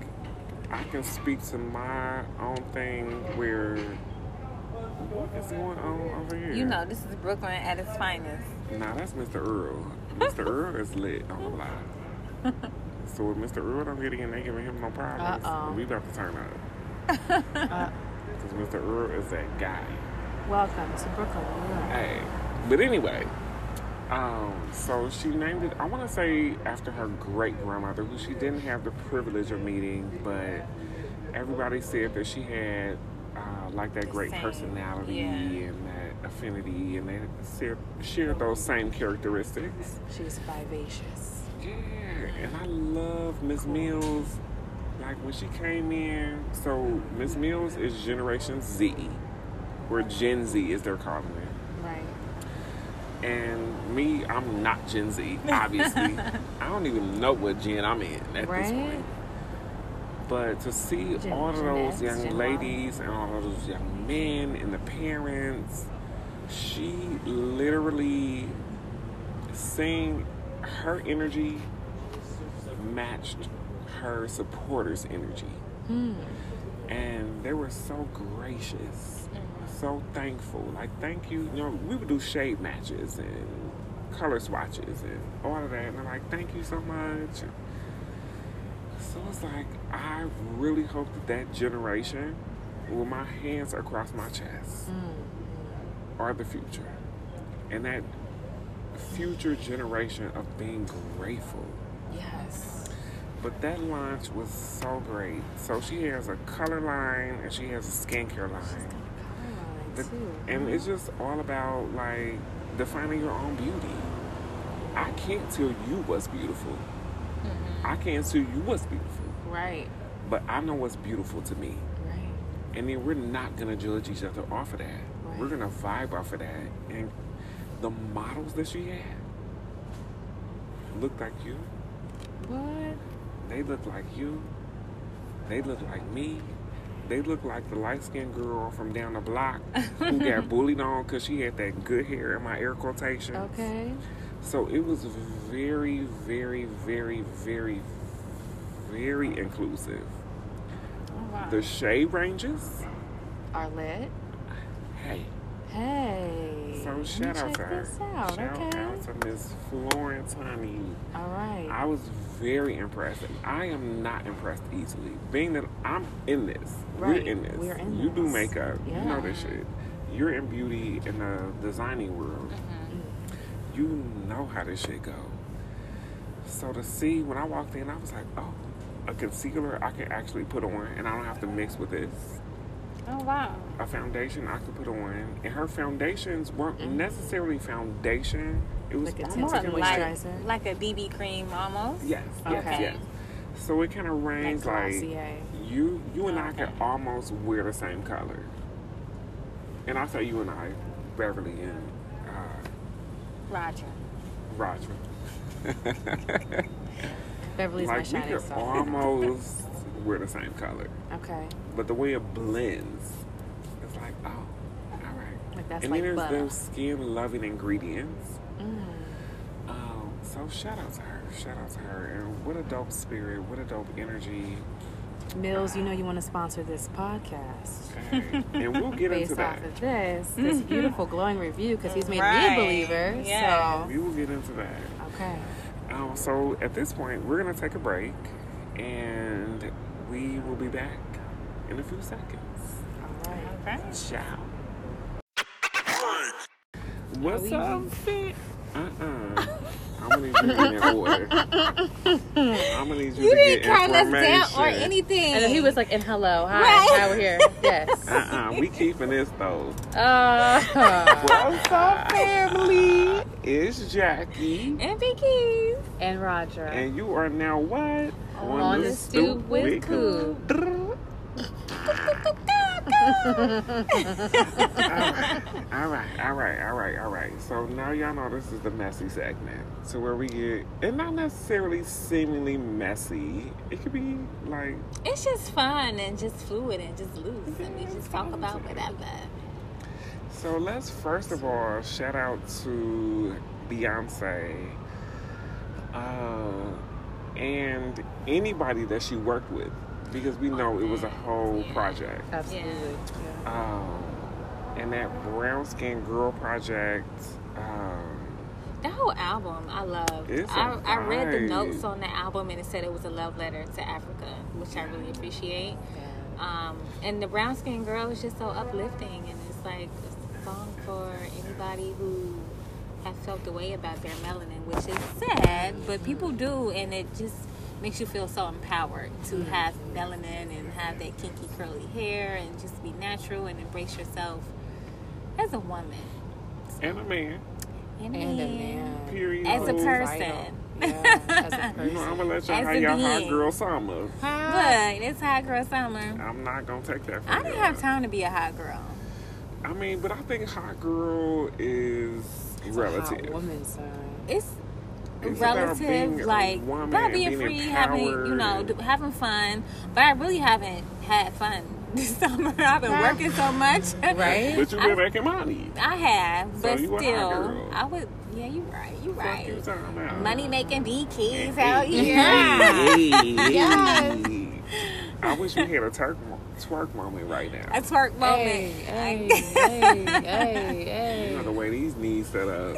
I can speak to my own thing where what is going on over here? You know, this is Brooklyn at its finest. Nah, that's Mr. Earl. Mr. Earl is lit on the line. so if Mr. Earl don't get in, they giving him no problems. Uh-oh. We about to turn up. uh, Because Mr. Earl is that guy. welcome to Brooklyn, Hey. But anyway, Um, so she named it, I want to say after her great grandmother, who she didn't have the privilege of meeting, but everybody said that she had uh, like that The great same, personality yeah. and that affinity, and they shared, shared those same characteristics. She was vivacious. Yeah, and I love Miss Mills. Like when she came in, so Miss Mills is Generation Z, where Gen Z is they're calling it. Right. And me, I'm not Gen Z, obviously. I don't even know what gen I'm in at this point. But to see Gen- all of those young Gen ladies and all of those young men and the parents, she literally seeing her energy matched her supporters' energy. Hmm. And they were so gracious, so thankful. Like, thank you. You know, we would do shade matches and color swatches and all of that. And I'm like, thank you so much. So it's like, I really hope that that generation, with my hands across my chest, Mm. are the future. And that future generation of being grateful. Yes. But that launch was so great. So she has a color line and she has a skincare line. The- and it's just all about like defining your own beauty. I can't tell you what's beautiful. Mm-hmm. I can't tell you what's beautiful. Right. But I know what's beautiful to me. Right. And then we're not gonna judge each other off of that. Right. We're gonna vibe off of that. And the models that she had looked like you. What? They look like you. They look like me. They look like the light skinned girl from down the block who got bullied on because she had that good hair in my air quotations. Okay. So it was very, very, very, very, very inclusive. Oh, wow. The shade ranges, Are lit. hey. Hey. So shout out to her. out. Shout okay. out to Miss Florence Honey. All right. I was very impressed. I am not impressed easily. Being that I'm in this. Right. We're in this. We're in you do this. makeup. You know this shit. You're in beauty in the designing world. You know how this shit go. So to see when I walked in, I was like, oh, a concealer I can actually put on and I don't have to mix with this. oh wow. A foundation I could put on. And her foundations weren't Mm-hmm. necessarily foundation. It was Like a almost More tinted like, moisturizer. like a BB cream almost. Yes, yes, Okay. yes. So it kind of like like, Glossier. you, you and I Okay. can almost wear the same color. And I say you and I, Beverly and uh, Rodra. Rodra. Beverly's my like we shining could star. almost wear the same color, Okay. but the way it blends, it's like, oh, all right. Like that's and like then there's butter. those skin loving ingredients. So shout out to her, shout out to her, and what a dope spirit, what a dope energy. Mills, you know you want to sponsor this podcast. Okay. and we'll get into Based that. off of this, this beautiful glowing review, because he's made Right. me a believer. Yeah. We will get into that. Okay. Um, so at this point, we're gonna take a break, and we will be back in a few seconds. All right. Okay. Ciao. What's up, fit? Uh-uh. I'm gonna need you in that order. I'm gonna need you, You to didn't get count us down or anything. And he was like, and hello, hi, Right. hi, we're here. Yes. Uh-uh. We keeping this though. Uh, What's up, family? It's Jackie, and Vicky's. and Rodra. and you are now what? On the stoop with Coop. All right, all right, all right, all right. So now y'all know this is the messy segment. So where we get, and not necessarily seemingly messy. It could be like, It's just fun and just fluid and just loose, and we just talk about whatever. so let's first of all shout out to Beyonce, uh, and anybody that she worked with, because we know it was a whole project. Absolutely. Um, and that brown skin girl project. Um, That whole album, I love. It's a I, I read the notes on the album, and it said it was a love letter to Africa, which I really appreciate. Um, and the brown skin girl is just so uplifting, and it's like a song for anybody who has felt the way about their melanin, which is sad, but people do, and it just makes you feel so empowered to Mm-hmm. have melanin and have that kinky curly hair and just be natural and embrace yourself as a woman And a man. and, And a man. Period. As a Hoes. person. Yeah, as a You know, I'm gonna let y'all As have a your hot being. girl summer. But it's hot girl summer. I'm not gonna take that from I didn't have time to be a hot girl. I mean, but I think hot girl is Hot relative. woman, son. It's, It's relative, being like woman about and being being free, having you know, having fun. But I really haven't had fun this summer. I've been working so much. Right? But you've been making money. I have, So but you a hot still. I would. Yeah, you're right. You Fuck right. you? Money making bee kids Hey, out here. hey, Yes. I wish we had a twerk, twerk moment right now. A twerk moment. Hey, hey, hey, hey, You know the way these knees set up.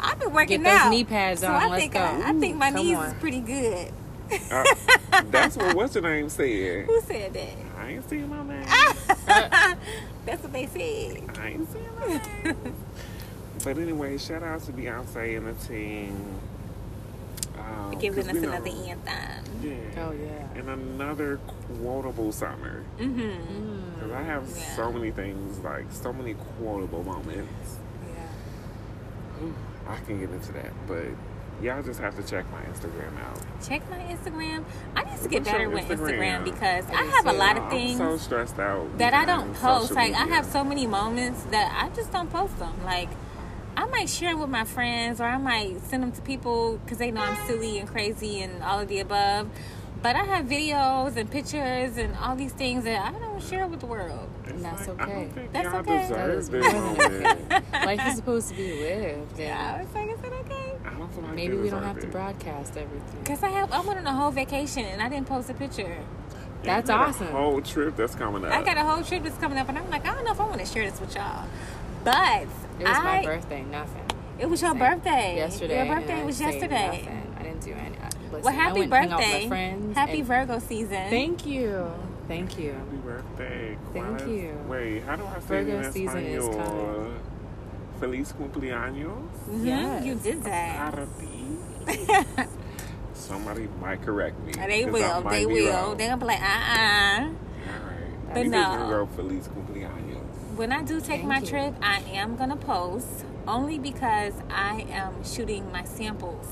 Uh, I've been working Get those out. knee pads so on. I Let's think go. I, I think my Ooh, knees on. is pretty good. Uh, that's what what's your name said. Who said that? I ain't seen my name. That's what they said. I ain't seen my name. but anyway, shout out to Beyonce and the team. Um, Giving 'cause us know- another anthem. Yeah. Oh, yeah. And another quotable summer. Mm-hmm. Mm. Because I have Yeah. so many things, like so many quotable moments. Yeah. I can get into that, but y'all just have to check my Instagram out. Check my Instagram. I need to get better with Instagram because I have a lot of I'm things so stressed out that I don't post. Like I have so many moments that I just don't post them. Like I might share them with my friends or I might send them to people because they know I'm silly and crazy and all of the above. But I have videos and pictures and all these things that I don't share with the world. It's That's like, I okay. don't think That's y'all okay. deserve That is this more than moment. okay. Life is supposed to be lived. Yeah, I And was like, is it okay? I don't feel like maybe we don't deserve have to broadcast everything. Cause I have I went on a whole vacation and I didn't post a picture. That's You got a awesome. whole trip that's coming up. I got a whole trip that's coming up and I'm like, I don't know if I want to share this with y'all. But It was I my birthday, nothing. it was your Same. birthday. Yesterday. Your birthday was yesterday. Nothing. I didn't do any. I- Listen, Well, happy went and hung out with birthday. my friends. Happy and- Virgo season. Thank you. Thank you. Happy birthday. Thank you. Wait, how do I say Virgo it in season is coming. Feliz cumpleaños. Mhm, Yes. You did that. Somebody might correct me. They will. They will. wrong. They're gonna be like, uh uh All right. But we no. just Feliz cumpleaños. When I do take Thank my you. trip, I am gonna post only because I am shooting my samples.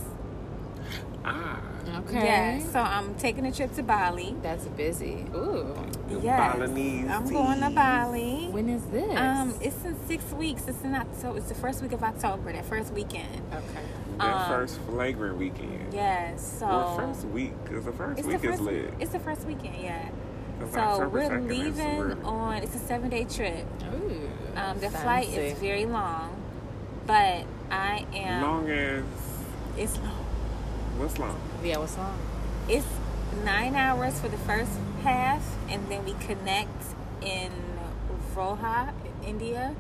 Ah. Okay. Yeah. So I'm taking a trip to Bali. That's busy. Ooh. the Yes. Balinese I'm going to. Bali. When is this? Um, it's in six weeks. It's in October. It's the first week of October. That first weekend. okay. That um, first flagrant weekend. Yes. So Well, first week, because the first it's week the first. is lit. It's the first weekend. Yeah. 'Cause So October we're leaving on. It's a seven day trip. Ooh. Um, the flight is very long, but I am. Long as It's long. What's long? Yeah, what's long? It's nine hours for the first half, and then we connect in Roha, India,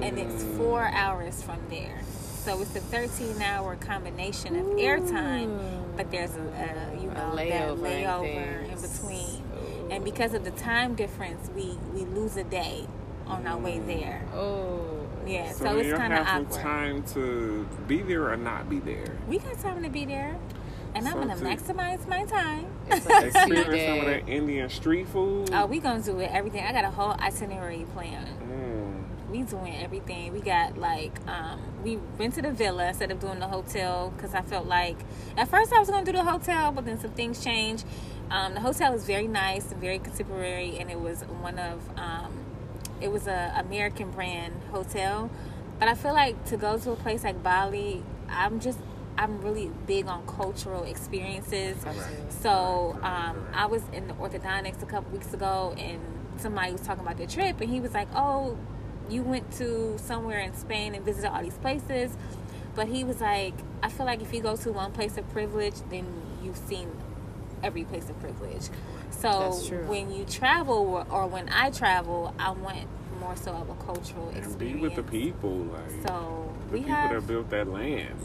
and it's mm. four hours from there. So it's a 13 hour combination of airtime, mm. but there's a, a you A know layover that layover in between. Ooh. And because of the time difference, we we lose a day on our way mm. there. Oh. Yeah, So, so, it's you kind of have awkward. some time to be there or not be there. We got time to be there, and I'm So gonna to- maximize my time. It's like a Experience some of that Indian street food. Oh, we gonna do it. Everything. I got a whole itinerary planned. Mm. We doing everything. We got like um, we rented a villa instead of doing the hotel because I felt like at first I was gonna do the hotel, but then some things changed. Um, the hotel is very nice and very contemporary, and it was one of um, it was a American brand hotel. But I feel like to go to a place like Bali, I'm just I'm really big on cultural experiences. Absolutely. So um, I was in the orthodontics a couple weeks ago, and somebody was talking about their trip, and he was like, "Oh, you went to somewhere in Spain and visited all these places," but he was like, "I feel like if you go to one place of privilege, then you've seen every place of privilege." So when you travel, or when I travel, I want more so of a cultural And experience. be with the people, like So the we people have that built that land.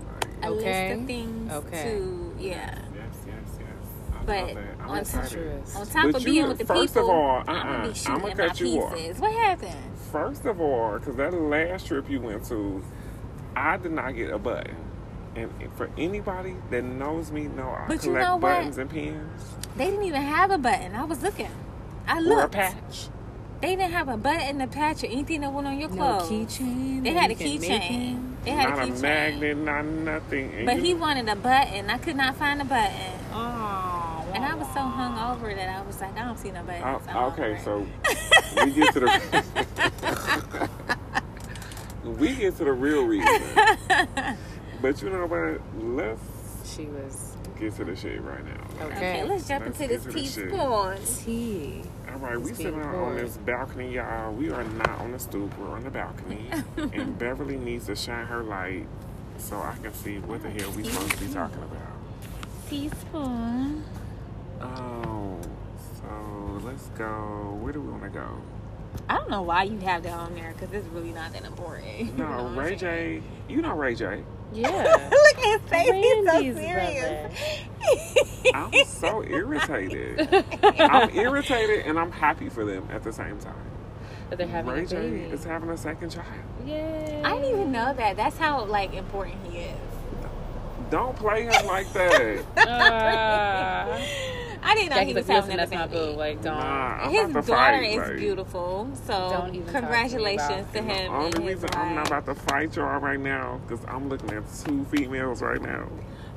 Like, a Okay. list of things Okay. to yeah. yes, yes, yes. But love that. I'm on excited. Futurist. On top But of you- being with the first people, of all, I'm gonna uh-uh, be shooting I'ma my cut you off. pieces. What happened? First of all, because that last trip you went to, I did not get a button. And for anybody that knows me, know I But you collect know what? buttons and pins They didn't even have a button. I was looking. I or a looked. patch. They didn't have a button, a patch, or anything that went on your No clothes. keychain. They had a you can keychain. In. They had not a a keychain. magnet, not nothing. And But you- he wanted a button. I could not find a button. Oh, And I was so hung over that I was like, I don't see no buttons. Oh, I'm Oh, over okay, so we get to the we get to the real reason. But you know what? Let's She was get to the shade right now. okay. Okay, let's jump Let's into this to the shit. teaspoon. Tea. All right, we sitting being on this balcony, y'all. We are not on the stoop. We're on the balcony, and Beverly needs to shine her light so I can see what the hell we supposed to be talking about. Teaspoon. Oh, so let's go. Where do we want to go? I don't know why you have that on there because it's really not that important. You know No, Ray? J. You know Ray J. Yeah. Look at his face. He's so serious. I'm so irritated. I'm irritated and I'm happy for them at the same time. But they're having Ray a J baby. is having a second child. Yeah. I didn't even know that. That's how like important he is. Don't play him like that. Uh, I didn't know he was like, having listen, that's baby. boo. Like, don't. Nah, His daughter fight, is like, beautiful, so Don't even to congratulations to it. The him. only and his reason I'm not about to fight y'all right now because I'm looking at two females right now.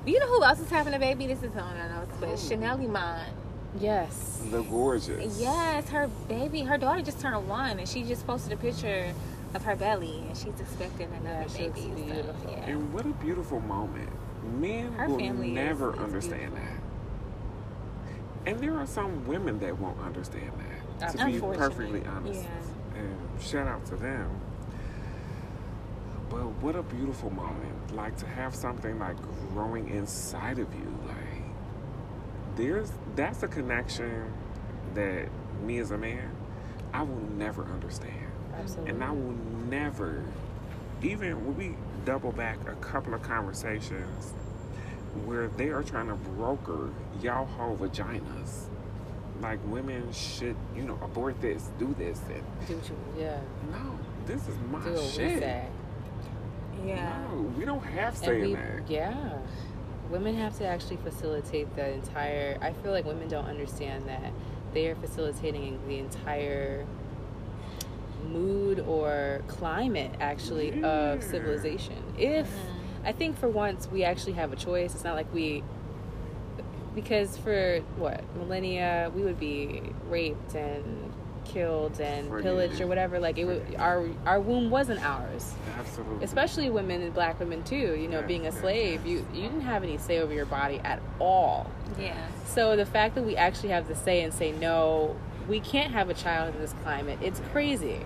You know who else is having a baby? This is on our notes, but Chanel Iman. Yes. The gorgeous. Yes, her baby, her daughter just turned one, and she just posted a picture of her belly, and she's expecting another Yeah, baby. so, yeah. And what a beautiful moment. Men Her will never understand beautiful. that. And there are some women that won't understand that. To be perfectly honest. yeah. And shout out to them. But what a beautiful moment. Like to have something like growing inside of you. Like there's that's a connection that me as a man, I will never understand. Absolutely. And I will never, even when we double back a couple of conversations where they are trying to broker y'all whole vaginas. Like women should, you know, abort this, do this, and Do you, yeah. no, this is my Do what we shit. say. Yeah. No, we don't have And say in we, that. yeah. Women have to actually facilitate the entire. I feel like women don't understand that they are facilitating the entire mood or climate, actually, of civilization. If mm-hmm. I think for once we actually have a choice, it's not like we. Because for what millennia we would be raped and killed and Forget pillaged it. or whatever. Like it, would, our our womb wasn't ours Absolutely. especially women and black women too you know Yes, being a yes, slave you you didn't have any say over your body at all Yeah. so the fact that we actually have the say and say no we can't have a child in this climate it's crazy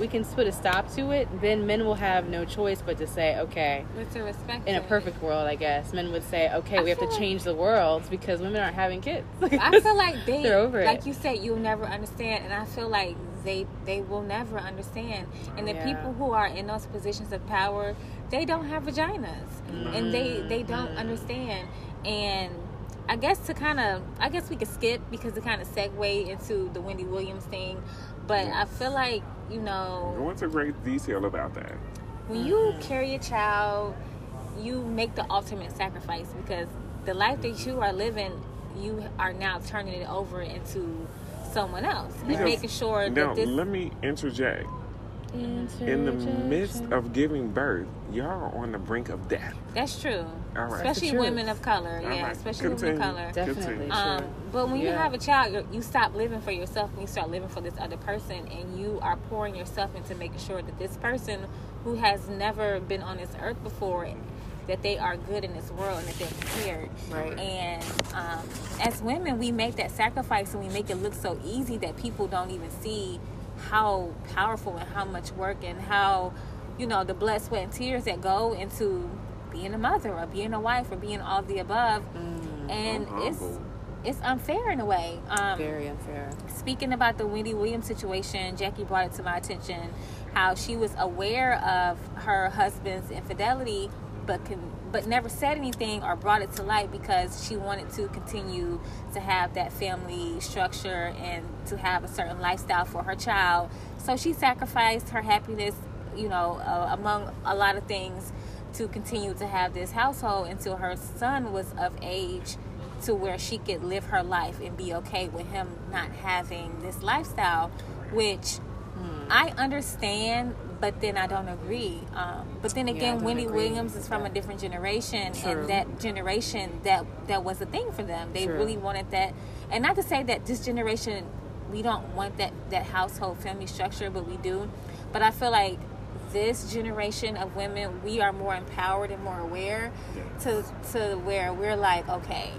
we can put a stop to it then men will have no choice but to say okay But to respect in a perfect world i guess men would say okay I we have to like- change the world because women aren't having kids I feel like they, They're over like it. you said, you'll never understand, and I feel like they they will never understand. And the Yeah. people who are in those positions of power, they don't have vaginas, and they they don't Mm-hmm. understand. And I guess to kind of, I guess we could skip because it kind of segue into the Wendy Williams thing. But I feel like you know Go into great detail about that. when you mm-hmm. carry a child, you make the ultimate sacrifice because the life that you are living, you are now turning it over into someone else and Because- making sure Now, that this. let me interject. In the midst of giving birth, y'all are on the brink of death. that's true, All right. especially women of color. All yeah, right. especially women of color. definitely Um, but when you have a child, you you stop living for yourself and you start living for this other person, and you are pouring yourself into making sure that this person who has never been on this earth before, that they are good in this world and that they're prepared. Right. And um, as women, we make that sacrifice and we make it look so easy that people don't even see how powerful and how much work and how you know the blood, sweat, and tears that go into being a mother or being a wife or being all of the above. And I'm it's humble. it's unfair in a way. Um, very unfair speaking about the Wendy Williams situation, Jackie brought it to my attention how she was aware of her husband's infidelity, but can, but never said anything or brought it to light because she wanted to continue to have that family structure and to have a certain lifestyle for her child. So she sacrificed her happiness, you know, uh, among a lot of things, to continue to have this household until her son was of age to where she could live her life and be okay with him not having this lifestyle, which I understand, but then I don't agree. Um, but then again, don't Wendy agree Williams is from a different generation, True. and that generation that that was a thing for them. They True. really wanted that, and not to say that this generation we don't want that that household family structure, but we do. But I feel like this generation of women, we are more empowered and more aware to to where we're like, okay,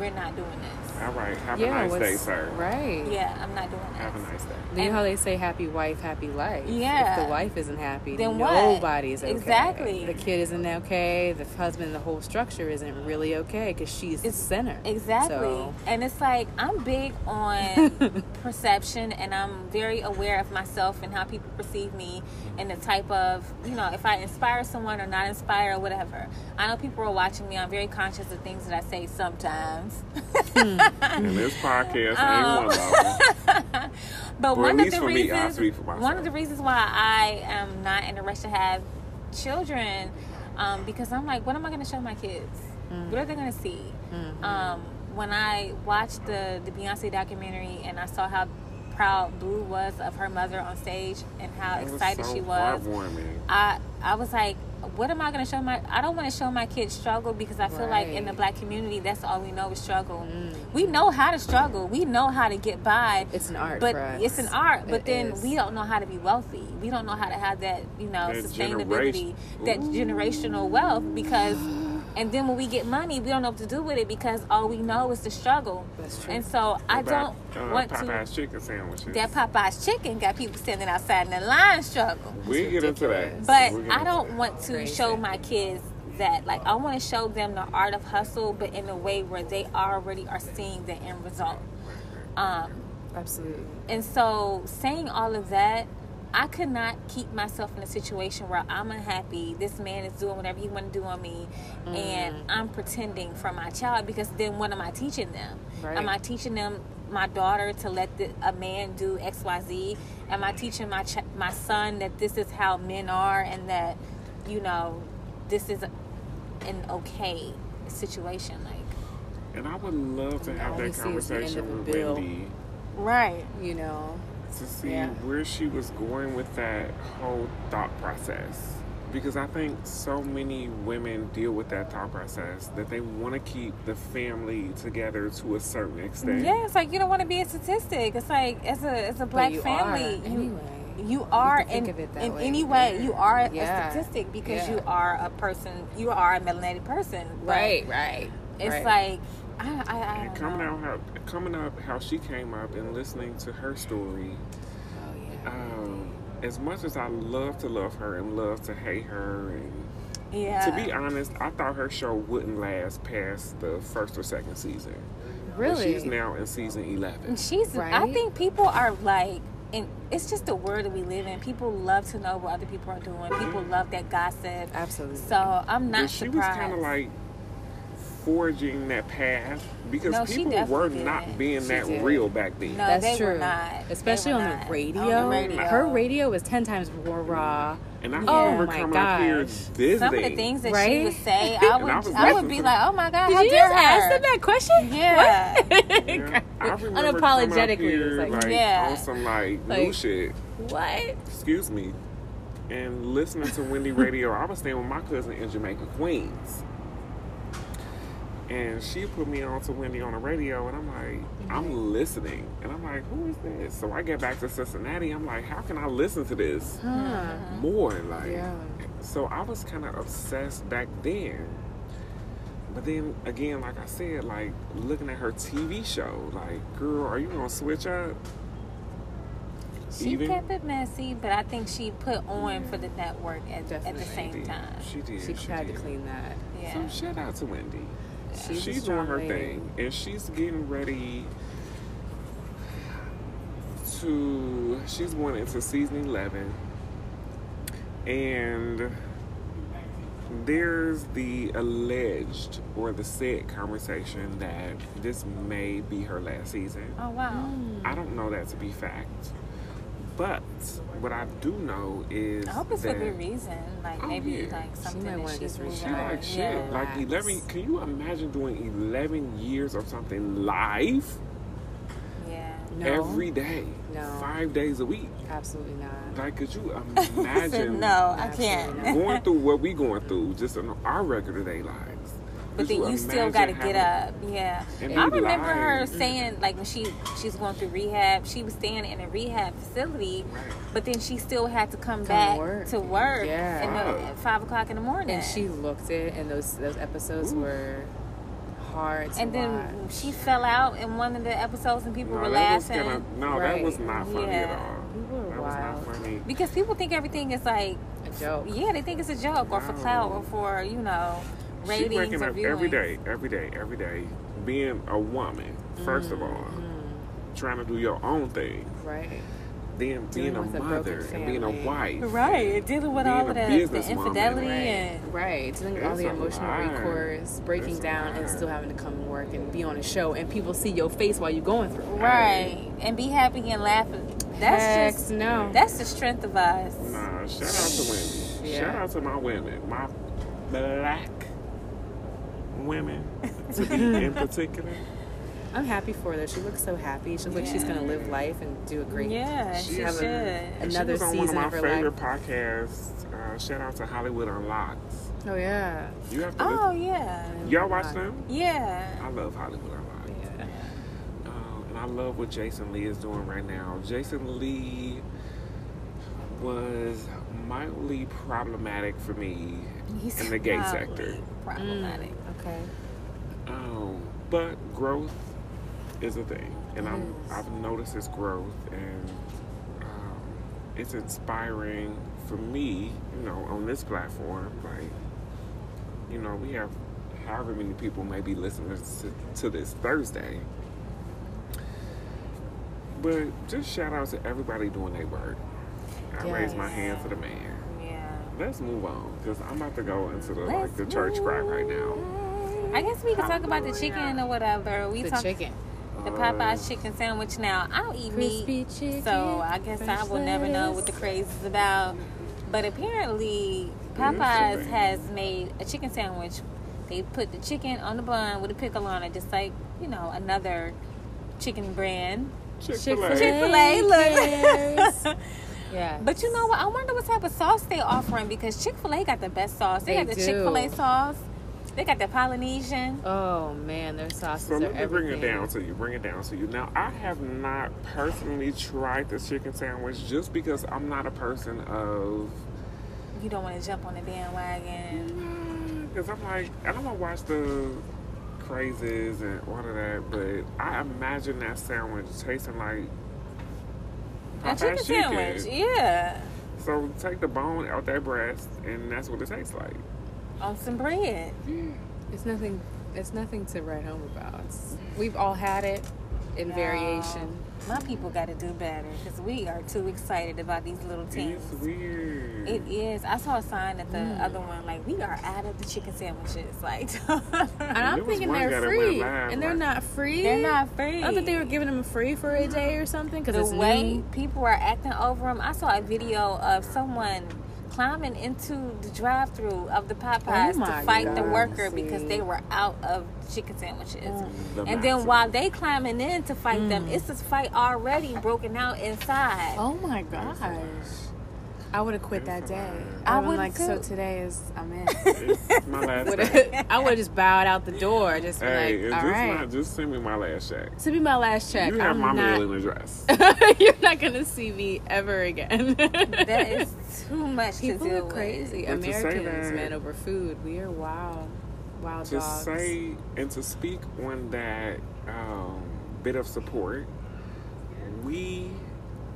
we're not doing this. All right. Have yeah, a nice day, sir. Right. Yeah, I'm not doing that. Have a nice day. You know how they say happy wife, happy life? Yeah. If the wife isn't happy, Then what? nobody's okay. Exactly. The kid isn't okay. The husband, the whole structure isn't really okay because she's the It's- center. Exactly. So, And it's like I'm big on perception and I'm very aware of myself and how people perceive me and the type of, you know, if I inspire someone or not inspire or whatever. I know people are watching me. I'm very conscious of things that I say sometimes. And this podcast Um, ain't one of them. But one of the me, reasons, speak for myself. one of the reasons why I am not in a rush to have children, um, because I'm like, what am I going to show my kids? Mm. What are they going to see? Mm-hmm. Um, when I watched the the Beyonce documentary and I saw how proud Blue was of her mother on stage and how It was excited so she was, I I was like, what am I going to show my? I don't want to show my kids struggle because I feel like in the black community, that's all we know is struggle. Mm. We know how to struggle. We know how to get by. It's an art but for us. it's an art. But It then is. we don't know how to be wealthy. We don't know how to have that, you know, That sustainability, generation- that Ooh. generational wealth. Because, and then when we get money, we don't know what to do with it because all we know is the struggle. That's true. And so I don't uh, want to. Popeye's chicken sandwiches. That Popeye's chicken got people standing outside in the line struggle. We'll get into that. But We'll I don't that. want to Crazy. show my kids that. Like, I want to show them the art of hustle, but in a way where they already are seeing the end result. Um, Absolutely. and so, saying all of that, I could not keep myself in a situation where I'm unhappy. This man is doing whatever he want to do on me, and mm. I'm pretending for my child because then what am I teaching them? Right. Am I teaching them my daughter to let the, a man do X Y Z? Am I teaching my ch- my son that this is how men are and that you know this is an okay situation? Like And I would love to have that see is the end conversation of a with bill. Wendy right. You know. To see Yeah. where she was going with that whole thought process. Because I think so many women deal with that thought process that they want to keep the family together to a certain extent. Yeah, it's like you don't want to be a statistic. It's like as a as a black you family, are, you anyway. you are can in of it in way. any way you are Yeah. a statistic because Yeah. you are a person. You are a melanated person. But Right. Right. It's right. like I I, I And don't coming know. out how coming up how she came up and listening to her story. Oh yeah. Um, as much as I love to love her and love to hate her and Yeah. to be honest, I thought her show wouldn't last past the first or second season. But Really. she's now in season eleven. She's. Right? I think people are like. And it's just the world that we live in. People love to know what other people are doing. People love that gossip. Absolutely. So I'm not But she was surprised. kind of like forging that path because No, people were did. not being She that did. real back then. No, That's they true. were not. They Especially were on not. the, radio. On the radio. Her radio was ten times more raw. And I Oh remember my coming up here gosh. visiting. Some of the things that she would say, I would, I I, would be like, "Oh my god, Did how you dare just ask her?" them that question? Yeah. What? Yeah, I remember coming up Unapologetically, here, like, like, Yeah. on some like, Like- new shit. what? Excuse me. And listening to Wendy Radio, I was staying with my cousin in Jamaica, Queens. And she put me on to Wendy on the radio, and I'm like, mm-hmm. I'm listening. And I'm like, who is this? So I get back to Cincinnati. I'm like, how can I listen to this Huh. Mm-hmm. more? Like, Yeah. so I was kind of obsessed back then. But then again, like I said, like looking at her TV show, like, girl, are you gonna switch up? She Even- kept it messy, but I think she put on for the network at, at the same did. time. She did. She tried to clean that. Yeah. So shout out to Wendy. She's She's doing her thing, and she's getting ready to. She's going into season eleven, and there's the alleged or the said conversation that this may be her last season. Oh wow. I don't know that to be fact, but what I do know is I hope it's that for good reason. Like Oh, maybe yeah. like something might that she's just moving she out. on. like shit. Yeah. Like eleven. Can you imagine doing eleven years of something live yeah. No. every day, No. five days a week? Absolutely not. Like, could you imagine? no, I can't. going through what we going through just in our regular day lives. But then you still got to get up. Yeah. I remember her saying like when she she's going through rehab, she was staying in a rehab facility, Right. but then she still had to come, Come back to work. to work Yeah. in the, at five o'clock in the morning. And she looked it, and those those episodes were hard and then watch. she fell out in one of the episodes, and people No, were laughing kinda- no, Right. that was not funny at all. People were that was not funny. because people think everything is like a joke. yeah, they think it's a joke or for clout or for you know She ratings waking up every day, every day, every day, being a woman. First of all, Mm, trying to do your own thing, right. then being Dealing a with a mother and being a wife, Right, and dealing with Being all a of the, the infidelity Right. and Right. Dealing with all the emotional lot. recourse, breaking It's down, and still having to come to work and be on a show, and people see your face while you're going through. it. right and be happy and laughing. That's Heck just no. that's the strength of us. Nah, shout out to women. Yeah. Shout out to my women, my black women to be in particular. I'm happy for her. She looks so happy. She looks like she's gonna live life and do a great. Yeah, She she should. a- And Another she was on one of my of her favorite life. podcasts. Uh, shout out to Hollywood Unlocked. Oh yeah. You have to. oh listen. yeah, Y'all watch them? yeah. I love Hollywood Unlocked. Yeah. Uh, and I love what Jason Lee is doing right now. Jason Lee was mildly problematic for me He's in the gay sector. Problematic. Okay. Um, but growth is a thing, and It I'm is. I've noticed his growth, and um, it's inspiring for me. You know, on this platform, like you know, we have however many people may be listening to, to this Thursday. But just shout out to everybody doing their work. I raise my Yes. hand for the man. Yeah. Let's move on because I'm about to go into the like Let's the church crack right now. I guess we can talk about the chicken or whatever. We The talk chicken. the Popeyes chicken sandwich. Now I don't eat meat, chicken. so I guess I will never know what the craze is about. But apparently, mm-hmm. Popeyes has made a chicken sandwich. They put the chicken on the bun with a pickle on it, just like you know another chicken brand. Chick-fil-A. Chick-fil-A, look. Yeah. But you know what? I wonder what type of sauce they offering because Chick Fil A got the best sauce. They, They got the. Chick Fil A sauce. They got the Polynesian. Oh man, their sauces So are let me bring it down to you. Bring it down to you. Now, I have not personally tried this chicken sandwich just because I'm not a person of. You don't want to jump on the bandwagon. Because I'm like, I don't want to watch the crazes and all of that, but I imagine that sandwich tasting like. A chicken Popeye's sandwich, yeah, So take the bone out that breast, and that's what it tastes like. On some bread. It's nothing. It's nothing to write home about. It's- we've all had it in No. variation. My people got to do better because we are too excited about these little things. It's weird. It is. I saw a sign at the Mm. other one like we are out of the chicken sandwiches. Like And I'm thinking they're free, live, and they're like- not free. they're not free. I thought they were giving them free for a day or something because the it's way new. people are acting over them. I saw a video of someone climbing into the drive-through of the Popeyes Oh to fight the God. worker because they were out of chicken sandwiches. The And then while they climbing in to fight them, Mm. it's this fight already broken out inside. Oh my gosh! I would have quit that day. I I would would've like, so today is I'm in. It's my last Would've- check. I would have just bowed out the door. Just been Hey, like, it's all just right. not, just send me my last check. Send me my last check. You have I'm my not, mailing address. You're not gonna see me ever again. That is too much People to are crazy. But to say Americans, man, over food. We are wild, wild to dogs. say and to speak on that um, bit of support, we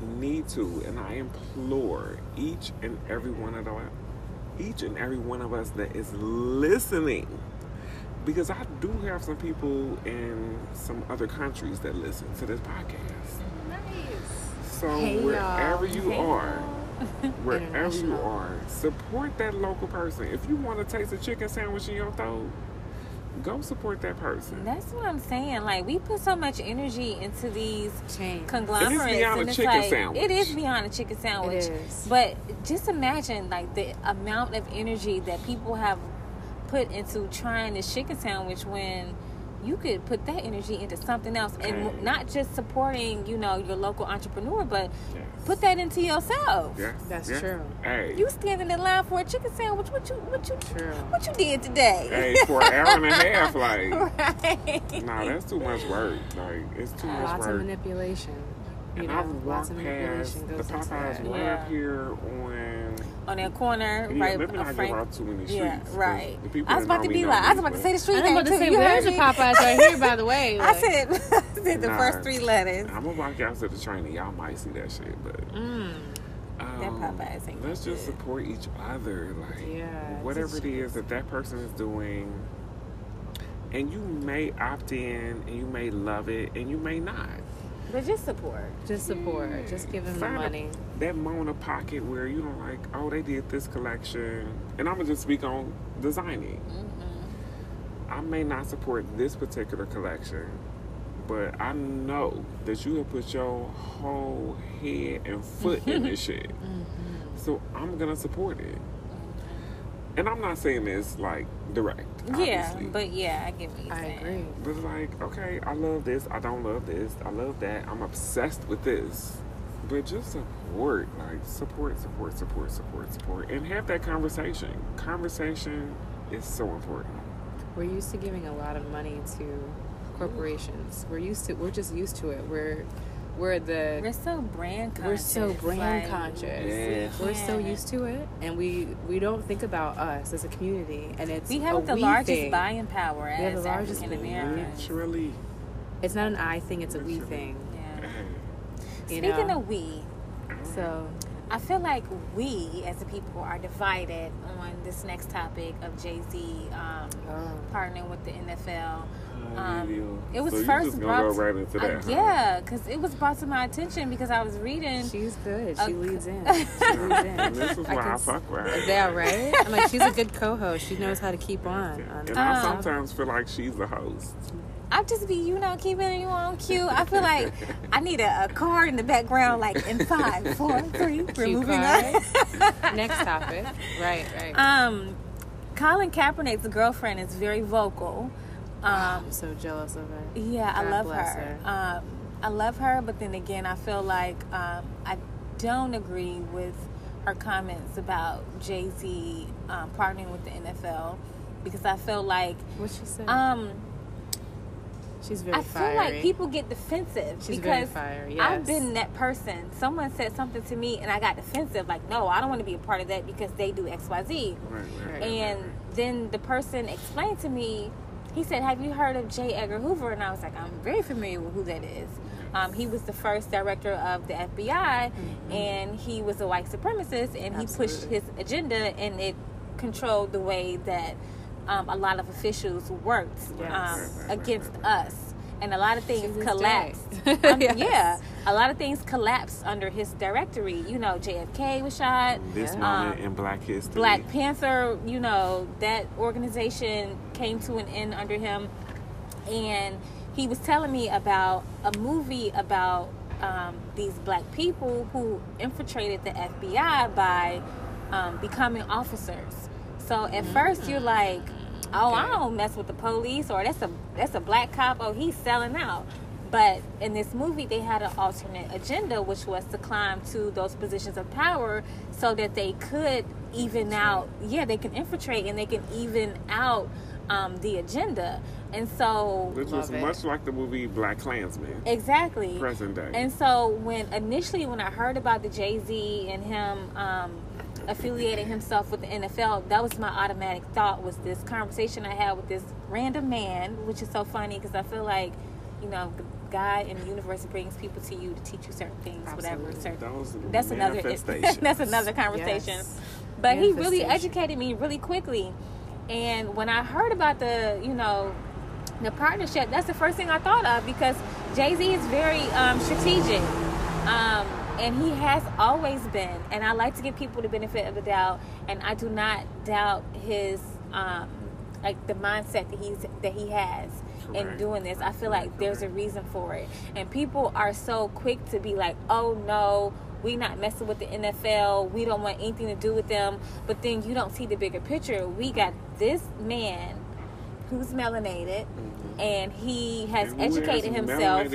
need to, and I implore each and every one of the, each and every one of us that is listening, because I do have some people in some other countries that listen to this podcast. Nice. So Hey, y'all. wherever you Hey, are, wherever you are, support that local person. If you want to taste a chicken sandwich in your throat, go support that person. That's what I'm saying. Like we put so much energy into these Change. conglomerates, beyond and a it's chicken like sandwich. it is beyond a chicken sandwich. is. But just imagine like the amount of energy that people have put into trying this chicken sandwich when you could put that energy into something else and Okay. not just supporting you know your local entrepreneur but Yes. put that into yourself Yes, That's yes. true. Hey, you standing in line for a chicken sandwich what you what you True. what you did today hey, for an hour and a half, like, right nah, that's too much work. Like, it's too much Lots of manipulation. You and know, I've lots walked of past manipulation the goes into Popeyes that. right Yeah. up here on. On that corner Yeah, right let me uh, not Frank- give out too many streets. yeah 'cause right The people I was about to be like I was about to say the street I'm name about to too. say, You where's heard the? Popeyes right here, by the way? I said, I said the Nah. first three letters. I'm gonna walk out to the train and y'all might see that shit, but mm, um, Popeyes ain't let's just good. support each other. Like Yeah, whatever it is that that person is doing, and you may opt in and you may love it and you may not. But just support. just support. Mm. Just give them the Find a- money. that Mona pocket where you don't like, oh, they did this collection, and I'm gonna just speak on designing. Mm-hmm. I may not support this particular collection, but I know that you have put your whole head and foot in this shit. Mm-hmm. So I'm gonna support it. And I'm not saying this like direct, Yeah, obviously. but yeah, I get what you're I saying. agree. But it's like, okay, I love this, I don't love this, I love that, I'm obsessed with this. But just support, like support, support, support, support, support, and have that conversation. Conversation is so important. We're used to giving a lot of money to corporations. We're used to. We're just used to it. We're we're the We're so brand conscious. we're so brand like, conscious. Yeah. We're so used to it, and we we don't think about us as a community. And it's We a have the we largest thing. buying power We have as the largest African buying Americans. Literally. It's not an I thing; it's a we thing. Yeah. You Speaking know? of we, So I feel like we as a people are divided on this next topic of Jay Z um, Oh. partnering with the NFL. Um, it was so first brought gonna go right into Uh, that, huh? yeah, because it was brought to my attention because I was reading. she's good. She leads in. She leads in. And this is I why can I, s- fuck with her. Is that right? I'm like, she's a good co-host. She knows how to keep on. on And I Um, sometimes feel like she's the host. I just be, you know, keeping you on cue. I feel like I need a, a card in the background, like in five, four, three. We're moving on. Next topic. Right, right. um, Colin Kaepernick's girlfriend is very vocal. Um, I'm so jealous of her. Yeah, I love bless her. Um, I love her, but then again, I feel like um, I don't agree with her comments about Jay Z um, partnering with the NFL because I feel like What she said? um, she's very I feel fiery. like people get defensive She's very because fiery, I've been that person. Someone said something to me and I got defensive. Like, no, I don't want to be a part of that because they do X, Y, Z. Right, right, right, And right. then the person explained to me, he said, Have you heard of J. Edgar Hoover? And I was like, I'm very familiar with who that is. Um, he was the first director of the FBI, and he was a white supremacist, and he pushed his agenda, and it controlled the way that um, a lot of officials worked Yes. um, Right, right, against right. us. And a lot of things To collapsed. Um, Yes. Yeah, a lot of things collapsed under his directory. You know, JFK was shot. This Yeah. moment Um, in Black History. Black Panther, you know, that organization came to an end under him. And he was telling me about a movie about um, these black people who infiltrated the FBI by um, becoming officers. So at first you're like, oh, I don't mess with the police, or that's a that's a black cop, oh, he's selling out. But in this movie, they had an alternate agenda, which was to climb to those positions of power so that they could even out. Yeah, they can infiltrate and they can even out um, the agenda. And so, Which was much like the movie Black Klansman, exactly. present day. And so when initially when I heard about the Jay Z and him um, affiliating himself with the NFL, that was my automatic thought was this conversation I had with this random man, which is so funny because I feel like you know God in the universe brings people to you to teach you certain things, whatever. Absolutely. Certain, Those that's another that's another conversation. Yes. But he really educated me really quickly. And when I heard about the, you know, the partnership, that's the first thing I thought of because Jay Z is very um, strategic. Um, and he has always been. And I like to give people the benefit of the doubt. And I do not doubt his um, like the mindset that he's that he has in doing this. I feel like there's a reason for it, and people are so quick to be like, "Oh no." We not messing with the NFL. We don't want anything to do with them. But then you don't see the bigger picture. We got this man who's melanated, mm-hmm. and he has And educated has himself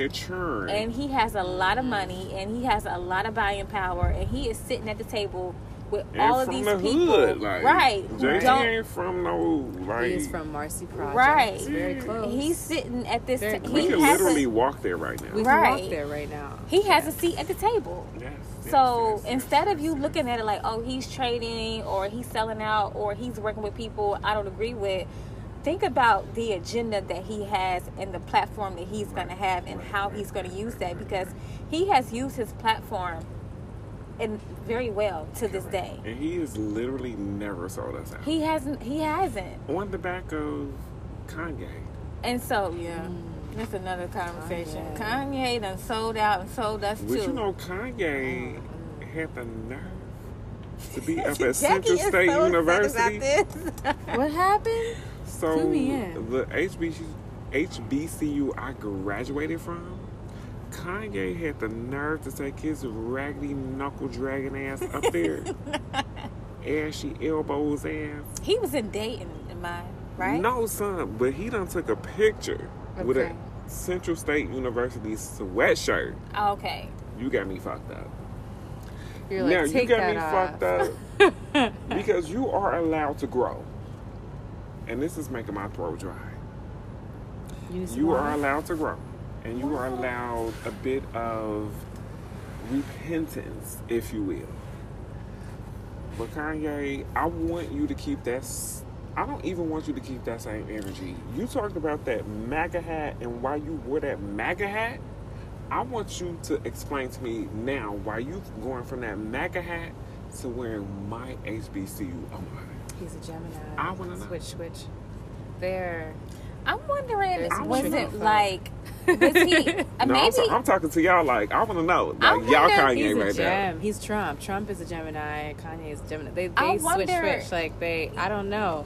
and he has a lot of money mm-hmm. and he has a lot of buying power and he is sitting at the table with And all of from these the people hood, like, right who Jay don't ain't from no like. He is from Marcy Project. Right. It's very close. he's sitting at this Very ta- we he can has literally a, walk there right now. we can Right. walk there right now. he has a seat at the table yes, yes, so yes, yes, instead of you yes. looking at it like oh he's trading or he's selling out or he's working with people i don't agree with think about the agenda that he has and the platform that he's going to have and how he's going to use that because he has used his platform and very well to this day and he has literally never sold us out. he hasn't he hasn't On the back of Kanye. and so yeah mm. that's another conversation kanye done sold out and sold us But too you know, Kanye mm-hmm. had the nerve to be up Jackie at Central State so University. about this. What happened? So me the HBC, HBCU I graduated from, Kanye had the nerve to take his raggedy knuckle dragging ass up there, ashy elbows ass. he was in Dayton, in my right? No, son, but he done took a picture with a Central State University sweatshirt. Oh, okay. You got me fucked up. You're like, now you got me off. fucked up because you are allowed to grow, and this is making my throat dry. You, You are allowed to grow, and you are allowed a bit of repentance, if you will. But Kanye, I want you to keep that. I don't even want you to keep that same energy. You talked about that MAGA hat and why you wore that MAGA hat. I want you to explain to me now why you going from that MAGA hat to wearing my HBCU umbrella. He's a Gemini. I wanna know. Switch, switch. There. I'm wondering, There's was tricky it like, was he, uh, No, I'm, so- I'm talking to y'all like I want to know. Like I y'all wonder if Kanye He's a right now. gem. He's Trump. Trump is a Gemini. Kanye is Gemini. They, I they switch, wonder- switch. Like they, I don't know.